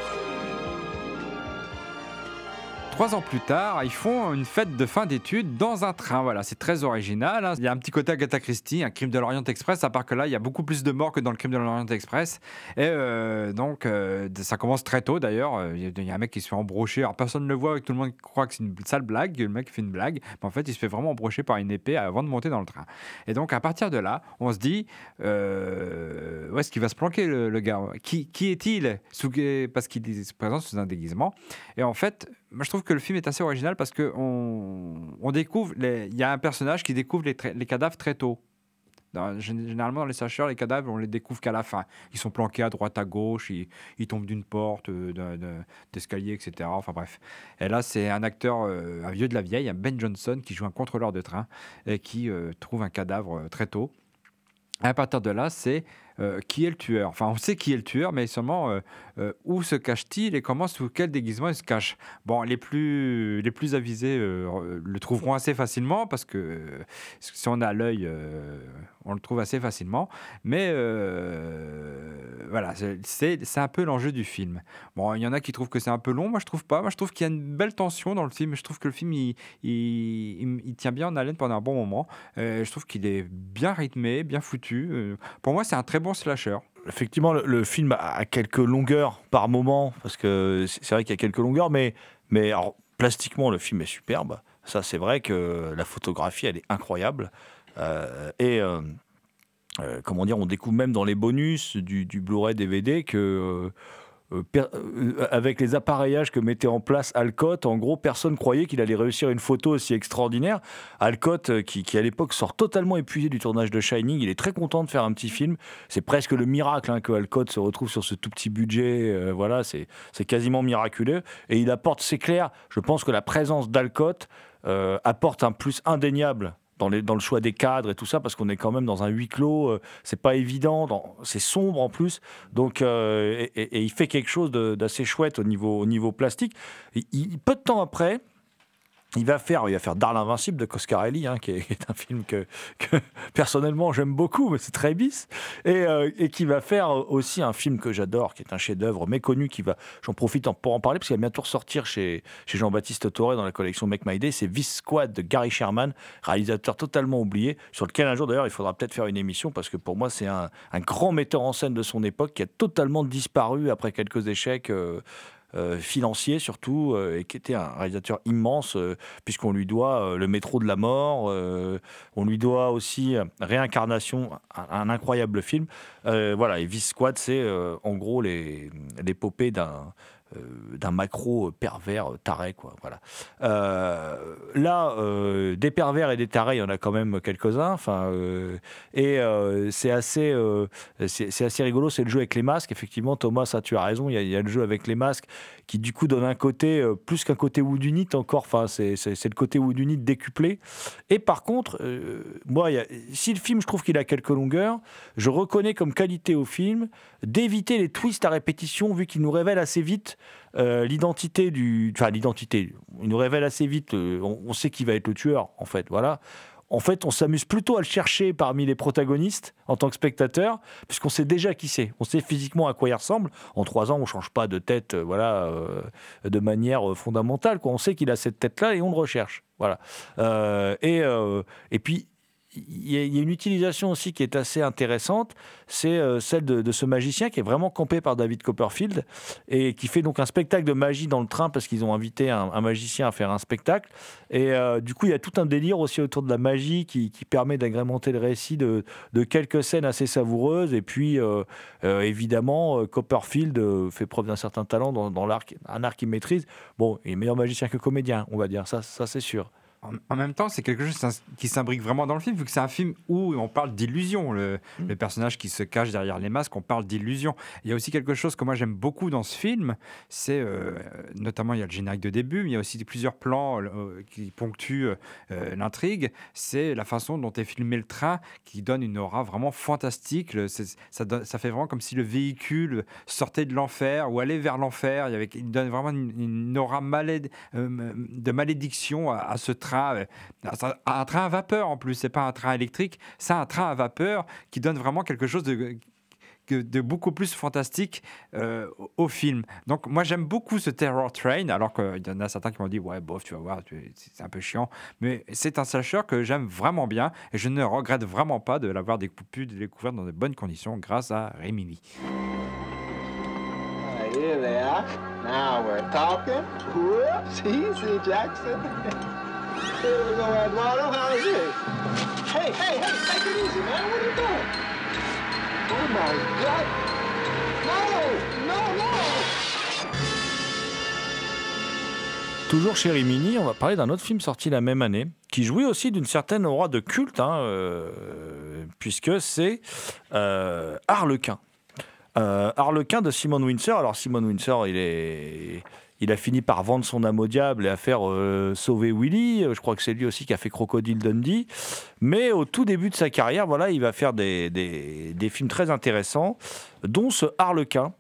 Trois ans plus tard, ils font une fête de fin d'études dans un train. Voilà, c'est très original. hein. Il y a un petit côté Agatha Christie, un crime de l'Orient Express, à part que là, il y a beaucoup plus de morts que dans le crime de l'Orient Express. Et euh, donc, euh, ça commence très tôt d'ailleurs. Euh, Il y a- un mec qui se fait embrocher. Alors, personne ne le voit, tout le monde croit que c'est une sale blague. Le mec fait une blague, mais en fait, il se fait vraiment embrocher par une épée avant de monter dans le train. Et donc, à partir de là, on se dit où est-ce qu'il va se planquer le, gars? Qui, est-il? Parce qu'il se présente sous un déguisement. Et en fait, moi, je trouve que le film est assez original parce que on, découvre, il y a un personnage qui découvre les, cadavres très tôt. Généralement, dans les sacheurs, les cadavres, on les découvre qu'à la fin. Ils sont planqués à droite, à gauche, ils, tombent d'une porte, euh, d'escalier, etc. Enfin bref. Et là, c'est un acteur, euh, un vieux de la vieille, un Ben Johnson, qui joue un contrôleur de train et qui euh, trouve un cadavre très tôt. À partir de là, c'est qui est le tueur? Enfin, on sait qui est le tueur, mais seulement euh, euh, où se cache-t-il et comment, sous quel déguisement il se cache? Bon, les plus, les plus avisés euh, le trouveront assez facilement parce que euh, si on a l'œil, euh, on le trouve assez facilement. Mais euh, voilà, c'est- un peu l'enjeu du film. Bon, il y en a qui trouvent que c'est un peu long, moi je trouve pas. Moi je trouve qu'il y a une belle tension dans le film. Je trouve que le film il, tient bien en haleine pendant un bon moment. Euh, je trouve qu'il est bien rythmé, bien foutu. Euh, pour moi, c'est un très bon slasher. Effectivement, le, le film a quelques longueurs par moment, parce que c'est vrai qu'il y a quelques longueurs, mais, mais alors, plastiquement, le film est superbe. Ça, c'est vrai que la photographie, elle est incroyable. Euh, et euh, euh, comment dire, on découvre même dans les bonus du, Blu-ray DVD que. avec les appareillages que mettait en place Alcott, en gros, personne croyait qu'il allait réussir une photo aussi extraordinaire. Alcott, qui, à l'époque sort totalement épuisé du tournage de Shining, il est très content de faire un petit film. C'est presque le miracle hein, que Alcott se retrouve sur ce tout petit budget. voilà, c'est quasiment miraculeux. Et il apporte, c'est clair, je pense que la présence d'Alcott apporte un plus indéniable. Dans, dans le choix des cadres et tout ça, parce qu'on est quand même dans un huis clos, euh, c'est pas évident, c'est sombre en plus, donc euh, et, il fait quelque chose d'assez chouette au niveau, au niveau plastique. Peu de temps après, il va faire, il va faire Darl Invincible de Coscarelli, hein, qui, est, un film que, <laughs> personnellement j'aime beaucoup, mais c'est très bis, et, euh, et qui va faire aussi un film que j'adore, qui est un chef-d'œuvre méconnu, qui va, j'en profite pour en parler parce qu'il va bientôt ressortir chez, chez Jean-Baptiste Toré dans la collection Make My Day, c'est Vice Squad de Gary Sherman, réalisateur totalement oublié, sur lequel un jour d'ailleurs il faudra peut-être faire une émission parce que pour moi c'est un, grand metteur en scène de son époque qui a totalement disparu après quelques échecs. euh, financier surtout, euh, et qui était un réalisateur immense, euh, puisqu'on lui doit euh, le métro de la mort, euh, on lui doit aussi euh, Réincarnation, un, incroyable film. Euh, voilà, et Vice Squad, c'est euh, en gros l'épopée d'un euh, d'un macro pervers euh, taré quoi voilà. Euh, là euh, des pervers et des tarés il y en a quand même quelques-uns enfin euh, et euh, c'est assez euh, c'est assez rigolo c'est le jeu avec les masques effectivement. Thomas ça tu as raison il y, a- le jeu avec les masques qui du coup donne un côté euh, plus qu'un côté Woodunit encore enfin c'est le côté Woodunit décuplé. Et par contre euh, moi si le film je trouve qu'il a quelques longueurs je reconnais comme qualité au film d'éviter les twists à répétition vu qu'il nous révèle assez vite euh, l'identité du enfin l'identité il nous révèle assez vite euh, on, sait qui va être le tueur en fait voilà en fait, on s'amuse plutôt à le chercher parmi les protagonistes en tant que spectateur, puisqu'on sait déjà qui c'est. On sait physiquement à quoi il ressemble. En trois ans, on change pas de tête, euh, voilà, de manière fondamentale. Quoi. On sait qu'il a cette tête-là et on le recherche. Voilà. Et, et puis, il y, a- une utilisation aussi qui est assez intéressante, c'est euh, celle de, ce magicien qui est vraiment campé par David Copperfield et qui fait donc un spectacle de magie dans le train parce qu'ils ont invité un, magicien à faire un spectacle. Et euh, du coup, il y a tout un délire aussi autour de la magie qui, permet d'agrémenter le récit de, quelques scènes assez savoureuses. Et puis, euh, évidemment, Copperfield fait preuve d'un certain talent dans, l'art, un art qu'il maîtrise. Bon, il est meilleur magicien que comédien, on va dire, ça c'est sûr. En, en même temps, c'est quelque chose qui s'imbrique vraiment dans le film, vu que c'est un film où on parle d'illusion. Le, Mm. le personnage qui se cache derrière les masques, on parle d'illusion. Il y a aussi quelque chose que moi j'aime beaucoup dans ce film, c'est euh, notamment il y a le générique de début, mais il y a aussi plusieurs plans euh, qui ponctuent euh, l'intrigue. C'est la façon dont est filmé le train qui donne une aura vraiment fantastique. Le- ça, donne- ça fait vraiment comme si le véhicule sortait de l'enfer ou allait vers l'enfer. Il, donne vraiment une, une aura de malédiction à, à ce train, euh, un train à vapeur en plus. C'est pas un train électrique, c'est un train à vapeur qui donne vraiment quelque chose de beaucoup plus fantastique euh, au- film. Donc moi j'aime beaucoup ce Terror Train, alors qu'il y en a certains qui m'ont dit ouais bof tu vas voir c'est un peu chiant, mais c'est un slasher que j'aime vraiment bien et je ne regrette vraiment pas de l'avoir pu découvrir dans de bonnes conditions grâce à Rémi. Ah, <laughs> Hey, hey, take it easy, man. Oh my God! Toujours chez Rimini, on va parler d'un autre film sorti la même année, qui jouit aussi d'une certaine aura de culte, hein, euh, puisque c'est euh, Harlequin. Euh, de Simon Windsor. Alors Simon Windsor, il est... Il a fini par vendre son âme au diable et à faire euh, sauver Willy. Je crois que c'est lui aussi qui a fait Crocodile Dundee. Mais au tout début de sa carrière, voilà, il va faire des, des- films très intéressants, dont ce Harlequin.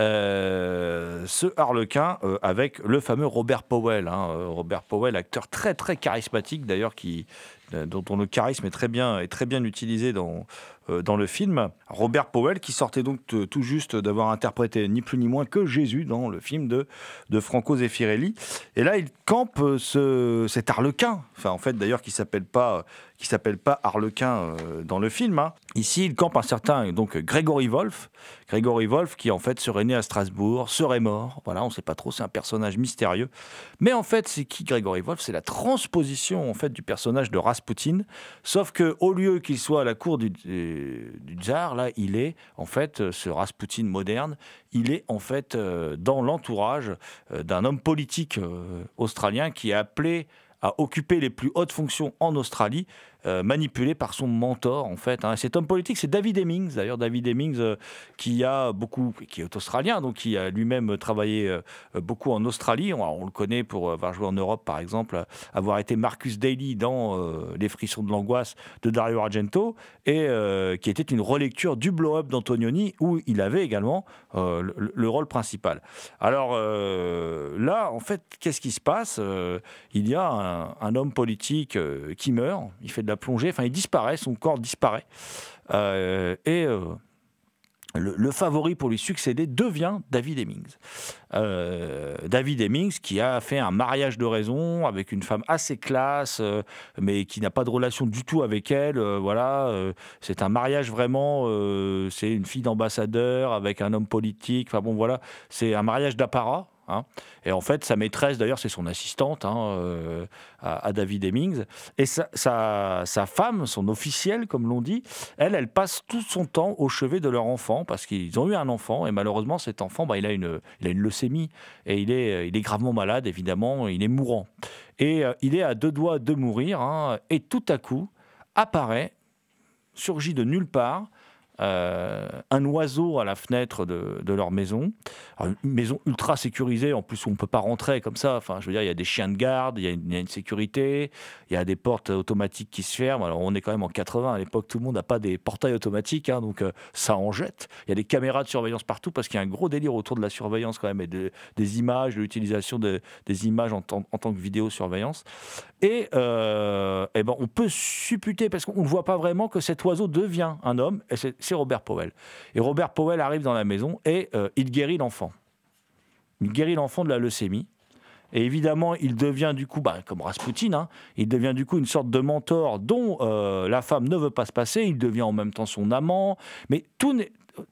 Euh, ce Harlequin euh, avec le fameux Robert Powell. hein. Euh, Robert Powell, acteur très très charismatique d'ailleurs, qui euh, dont on le charisme est très bien utilisé dans euh, dans le film. Robert Powell qui sortait donc tout juste d'avoir interprété ni plus ni moins que Jésus dans le film de Franco Zeffirelli. Et là, il campe euh, ce cet Harlequin. Enfin, en fait, d'ailleurs, qui s'appelle pas qui s'appelle pas Harlequin euh, dans le film. hein. Ici, il campe un certain donc Gregory Wolf. Gregory Wolf qui en fait serait né à Strasbourg, serait mort. Voilà, on ne sait pas trop. C'est un personnage mystérieux. Mais en fait, c'est qui Gregory Wolf? C'est la transposition en fait du personnage de Rasputin. Sauf que au lieu qu'il soit à la cour du, du, du tsar, là, il est en fait euh, ce Rasputin moderne. Il est en fait euh, dans l'entourage euh, d'un homme politique euh, australien qui est appelé à occuper les plus hautes fonctions en Australie, euh, manipulé par son mentor en fait. hein. Cet homme politique, c'est David Hemmings, d'ailleurs David Hemmings euh, qui a beaucoup, qui est australien, donc qui a lui-même travaillé euh, beaucoup en Australie. On, le connaît pour avoir joué en Europe par exemple, avoir été Marcus Daly dans Les frissons de l'angoisse de Dario Argento et qui était une relecture du blow-up d'Antonioni où il avait également le, le rôle principal. Alors là, en fait, qu'est-ce qui se passe? Il y a un, un homme politique euh, qui meurt, il fait de la plongée, enfin il disparaît, son corps disparaît. Euh, et euh, le, favori pour lui succéder devient David Hemmings. David Hemmings qui a fait un mariage de raison avec une femme assez classe, mais qui n'a pas de relation du tout avec elle. voilà, c'est un mariage vraiment. c'est une fille d'ambassadeur avec un homme politique. Enfin bon, voilà, c'est un mariage d'apparat. Hein. Et en fait, sa maîtresse, d'ailleurs, c'est son assistante, hein, euh, à, David Hemmings. Et sa femme, son officielle, comme l'on dit, elle, elle passe tout son temps au chevet de leur enfant parce qu'ils ont eu un enfant et malheureusement, cet enfant, bah, il, a une, il a une leucémie et il est, il est gravement malade, évidemment, il est mourant. Et euh, il est à deux doigts de mourir hein, et tout à coup apparaît, surgit de nulle part, euh, un oiseau à la fenêtre de, leur maison. Une maison ultra sécurisée, en plus où on ne peut pas rentrer comme ça. Enfin, je veux dire, il y a des chiens de garde, il y a une, sécurité, il y a des portes automatiques qui se ferment. Alors, on est quand même en 80. À l'époque, tout le monde n'a pas des portails automatiques, hein, donc euh, ça en jette. Il y a des caméras de surveillance partout parce qu'il y a un gros délire autour de la surveillance quand même et de- des images, de l'utilisation de- des images en, tant- que vidéosurveillance. Et, euh, eh ben, on peut supputer, parce qu'on ne voit pas vraiment, que cet oiseau devient un homme, et c'est Robert Powell. Et Robert Powell arrive dans la maison et euh, il guérit l'enfant. Il guérit l'enfant de la leucémie. Et évidemment, il devient du coup, bah, comme Rasputin, hein, il devient du coup une sorte de mentor dont euh, la femme ne veut pas se passer. Il devient en même temps son amant. Mais tout,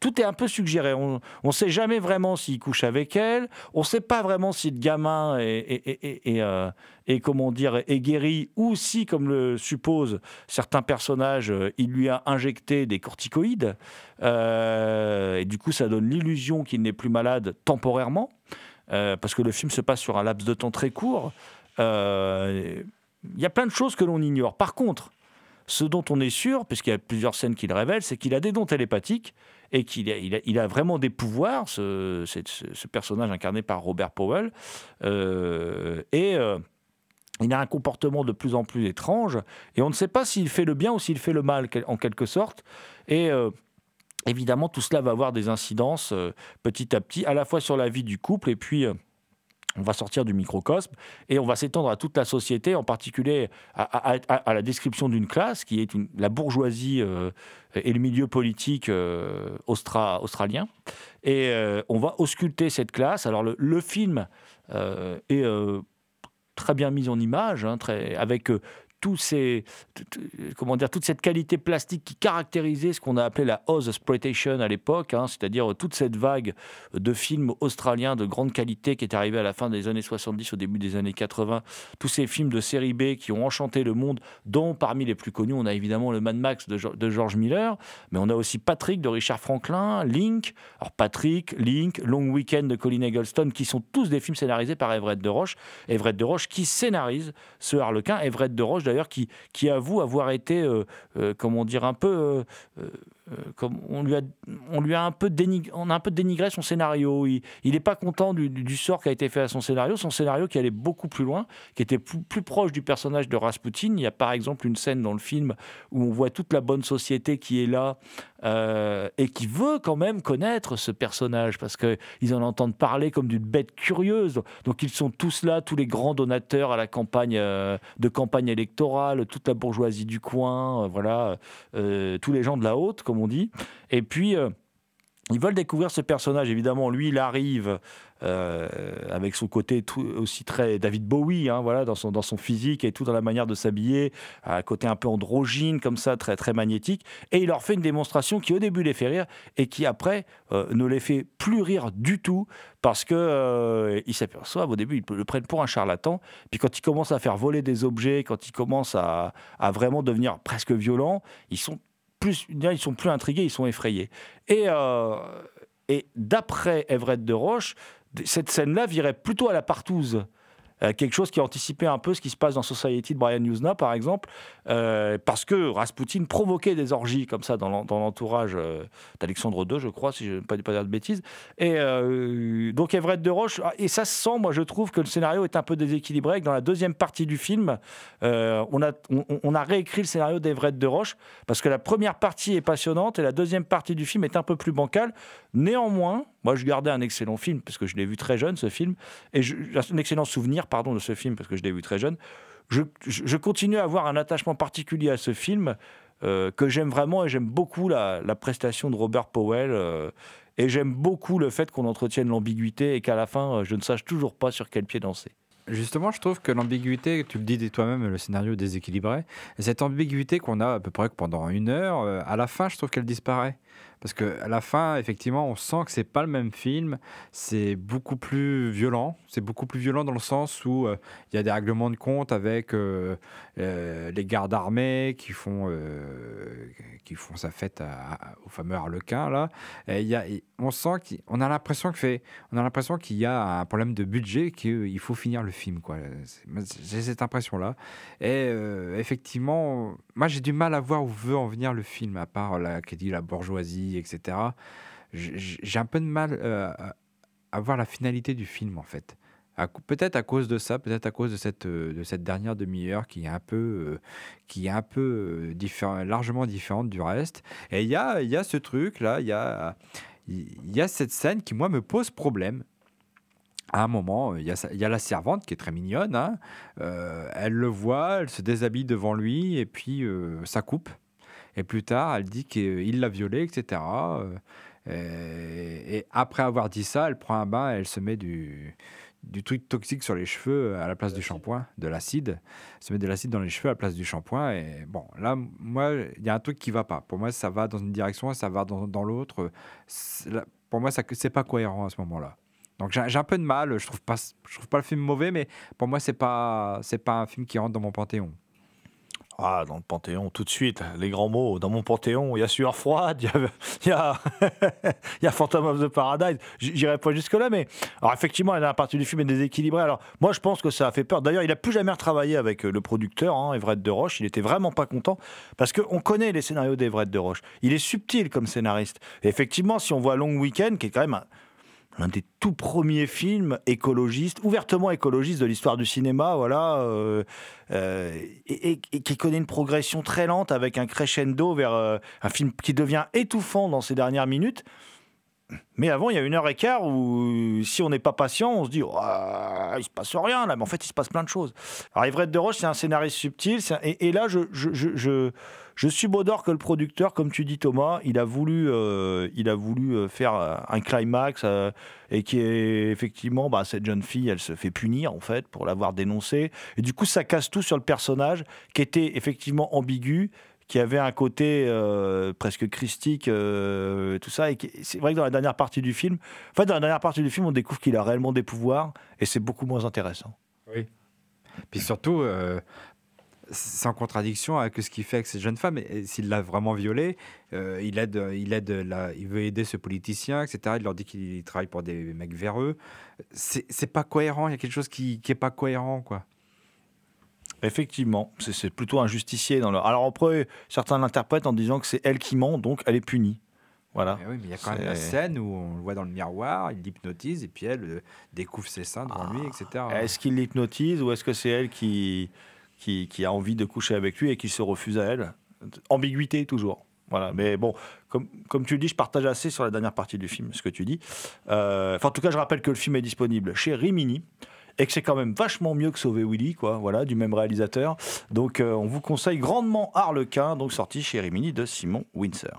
tout est un peu suggéré. On ne sait jamais vraiment s'il couche avec elle. On ne sait pas vraiment si le gamin euh, est, comment dire, est guéri ou si, comme le supposent certains personnages, euh, il lui a injecté des corticoïdes. Euh, et du coup, ça donne l'illusion qu'il n'est plus malade temporairement. Parce que le film se passe sur un laps de temps très court. Il y a plein de choses que l'on ignore. Par contre, ce dont on est sûr, puisqu'il y a plusieurs scènes qui le révèlent, c'est qu'il a des dons télépathiques et qu'il a, vraiment des pouvoirs, ce, personnage incarné par Robert Powell. Euh, et euh, il a un comportement de plus en plus étrange, et on ne sait pas s'il fait le bien ou s'il fait le mal, en quelque sorte. Et euh, évidemment, tout cela va avoir des incidences petit à petit, à la fois sur la vie du couple, et puis... on va sortir du microcosme et on va s'étendre à toute la société, en particulier à, la description d'une classe qui est la bourgeoisie euh, et le milieu politique euh, austra- australien. Et euh, on va ausculter cette classe. Alors le, film est très bien mis en image, hein, très, avec tous ces, comment dire, toute cette qualité plastique qui caractérisait ce qu'on a appelé la Oz exploitation à l'époque, hein, c'est-à-dire toute cette vague de films australiens de grande qualité qui est arrivée à la fin des années 70, au début des années 80, tous ces films de série B qui ont enchanté le monde, dont parmi les plus connus, on a évidemment le Mad Max de George Miller, mais on a aussi Patrick de Richard Franklin, Link, alors Patrick, Link, Long Weekend de Colin Eggleston, qui sont tous des films scénarisés par Everett de Roche, Everett de Roche qui scénarise ce Harlequin, Everett de Roche d'ailleurs qui, qui avoue avoir été, euh, euh, comment dire, un peu... euh, on lui a, on lui a un peu dénigré, on a un peu dénigré son scénario. Il n'est pas content du, du sort qui a été fait à son scénario. Son scénario qui allait beaucoup plus loin, qui était plus, plus proche du personnage de Rasputin. Il y a par exemple une scène dans le film où on voit toute la bonne société qui est là euh, et qui veut quand même connaître ce personnage parce qu'ils en entendent parler comme d'une bête curieuse. Donc ils sont tous là, tous les grands donateurs à la campagne euh, de campagne électorale, toute la bourgeoisie du coin, voilà, tous les gens de la haute, comme on dit. Et puis euh, ils veulent découvrir ce personnage. Évidemment, lui, il arrive euh, avec son côté tout- aussi très David Bowie, hein, voilà, dans son, dans son physique et tout dans la manière de s'habiller, un côté un peu androgyne, comme ça, très, très magnétique. Et il leur fait une démonstration qui, au début, les fait rire et qui, après, euh, ne les fait plus rire du tout parce que ils s'aperçoivent au début, ils le prennent pour un charlatan. Puis quand ils commencent à faire voler des objets, quand ils commencent à, à vraiment devenir presque violents, ils sont plus, ils sont plus intrigués, ils sont effrayés. Et, euh, et d'après Everett de Roche, cette scène-là virait plutôt à la partouze. Euh, quelque chose qui anticipait un peu ce qui se passe dans Society de Brian Usna, par exemple, euh, parce que Rasputin provoquait des orgies comme ça dans l'en- dans l'entourage euh, d'Alexandre II, je crois, si je ne pas, pas dire de bêtises. Et donc Everett de Roche, ah, et ça se sent, moi je trouve que le scénario est un peu déséquilibré, que dans la deuxième partie du film, on, a, on a réécrit le scénario d'Everett de Roche, parce que la première partie est passionnante et la deuxième partie du film est un peu plus bancale. Néanmoins, moi je gardais un excellent film, parce que je l'ai vu très jeune, ce film, et je- un excellent souvenir, pardon, de ce film, parce que je l'ai vu très jeune. Je, continue à avoir un attachement particulier à ce film, euh, que j'aime vraiment, et j'aime beaucoup la, prestation de Robert Powell. euh, et j'aime beaucoup le fait qu'on entretienne l'ambiguïté et qu'à la fin, euh, je ne sache toujours pas sur quel pied danser. Justement, je trouve que l'ambiguïté, tu le dis toi-même, le scénario déséquilibré. Et cette ambiguïté qu'on a à peu près pendant une heure, à la fin, je trouve qu'elle disparaît. Parce que à la fin, effectivement, on sent que c'est pas le même film. C'est beaucoup plus violent. C'est beaucoup plus violent dans le sens où euh, il y a des règlements de compte avec euh, euh, les gardes armés qui font, qui font sa fête au fameux Harlequin là. Et y a, on sent qu'on a l'impression qu'il y a un problème de budget, qu'il faut finir le film J'ai cette impression là. Et effectivement, moi j'ai du mal à voir où veut en venir le film, à part la, qui dit la bourgeoisie, etc. J'ai un peu de mal euh, à, voir la finalité du film en fait. Peut-être à cause de ça, peut-être à cause de cette, euh, de cette dernière demi-heure qui est un peu, euh, qui est un peu largement différente du reste. Et il y a, y a ce truc là, il y a, y a cette scène qui moi me pose problème à un moment, il y, y a la servante qui est très mignonne. hein. Elle le voit, elle se déshabille devant lui et puis ça coupe. Et plus tard, elle dit qu'il l'a violée, etc. Euh, et, après avoir dit ça, elle prend un bain et elle se met du, truc toxique sur les cheveux à la place du shampoing, de l'acide. Se met de l'acide dans les cheveux à la place du shampoing. Et bon, là, moi, il y a un truc qui va pas. Pour moi, ça va dans une direction, ça va dans, l'autre. Pour moi, ça c'est pas cohérent à ce moment-là. Donc j'ai un peu de mal. Je trouve trouve pas le film mauvais, mais pour moi, c'est pas, pas un film qui rentre dans mon panthéon. Ah, dans le Panthéon, tout de suite, les grands mots. Dans mon Panthéon, il y a Sueur froide, il y a, <laughs> <laughs> y a, Phantom of the Paradise. J'irai pas jusque-là, mais. Alors, effectivement, la partie du film est déséquilibrée. Alors, moi, je pense que ça a fait peur. D'ailleurs, il a plus jamais retravaillé avec euh, le producteur, hein, Everett de Roche. Il était vraiment pas content parce qu'on connaît les scénarios d'Everett de Roche. Il est subtil comme scénariste. Et effectivement, si on voit Long Weekend, qui est quand même un, l'un des tout premiers films écologistes, ouvertement écologistes de l'histoire du cinéma, voilà, euh, euh, et, qui connaît une progression très lente avec un crescendo vers euh, un film qui devient étouffant dans ses dernières minutes. Mais avant, il y a une heure et quart où, si on n'est pas patient, on se dit Ah, il se passe rien là, mais en fait, il se passe plein de choses. Alors, Everett de Roche, c'est un scénariste subtil, et, là, je, je subodore que le producteur, comme tu dis Thomas, il a voulu, euh, il a voulu euh, faire euh, un climax et qui est effectivement, bah, cette jeune fille, elle se fait punir en fait pour l'avoir dénoncé. Et du coup, ça casse tout sur le personnage qui était effectivement ambigu qui avait un côté presque christique, tout ça. Et c'est vrai que dans la dernière partie du film, dans la dernière partie du film, on découvre qu'il a réellement des pouvoirs et c'est beaucoup moins intéressant. Oui. Puis surtout, c'est en contradiction avec ce qu'il fait avec cette jeune femme. Et- S'il l'a vraiment violée, euh, il, aide, il, aide la- il veut aider ce politicien, etc. Il leur dit qu'il travaille pour des mecs véreux. C'est c'est pas cohérent. Il y a quelque chose qui n'est pas cohérent, quoi. Effectivement, c'est c'est plutôt un justicier. Dans le... Alors après, certains l'interprètent en disant que c'est elle qui ment, donc elle est punie. Voilà. Mais oui, mais il y a quand même la scène où on le voit dans le miroir, il l'hypnotise et puis elle euh, découvre ses seins devant lui, etc. Est-ce qu'il l'hypnotise ou est-ce que c'est elle qui, qui, a envie de coucher avec lui et qui se refuse à elle Ambiguïté toujours. Voilà. Mais bon, comme, comme tu le dis, je partage assez sur la dernière partie du film, ce que tu dis. Euh, en tout cas, je rappelle que le film est disponible chez Rimini et que c'est quand même vachement mieux que Sauver Willy, quoi, voilà, du même réalisateur. Donc, euh, on vous conseille grandement Harlequin, donc sorti chez Rimini de Simon Windsor.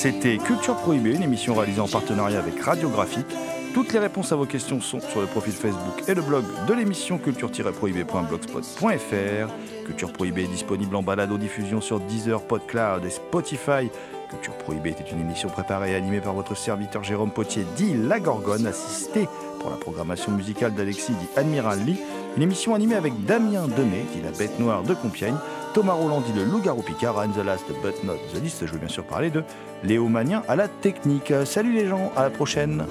C'était Culture Prohibée, une émission réalisée en partenariat avec Radiographique. Toutes les réponses à vos questions sont sur le profil Facebook et le blog de l'émission culture-prohibée.blogspot.fr. Culture Prohibée est disponible en balado diffusion sur Deezer, PodCloud et Spotify. Culture Prohibée était une émission préparée et animée par votre serviteur Jérôme Potier, dit La Gorgone, assisté pour la programmation musicale d'Alexis, dit Admiral Lee. Une émission animée avec Damien Demey, dit La Bête Noire de Compiègne, Thomas Roland, dit Le Loup-Garou Picard, and the last but not the least, je veux bien sûr parler de Léo Magnien à la technique. Salut les gens, à la prochaine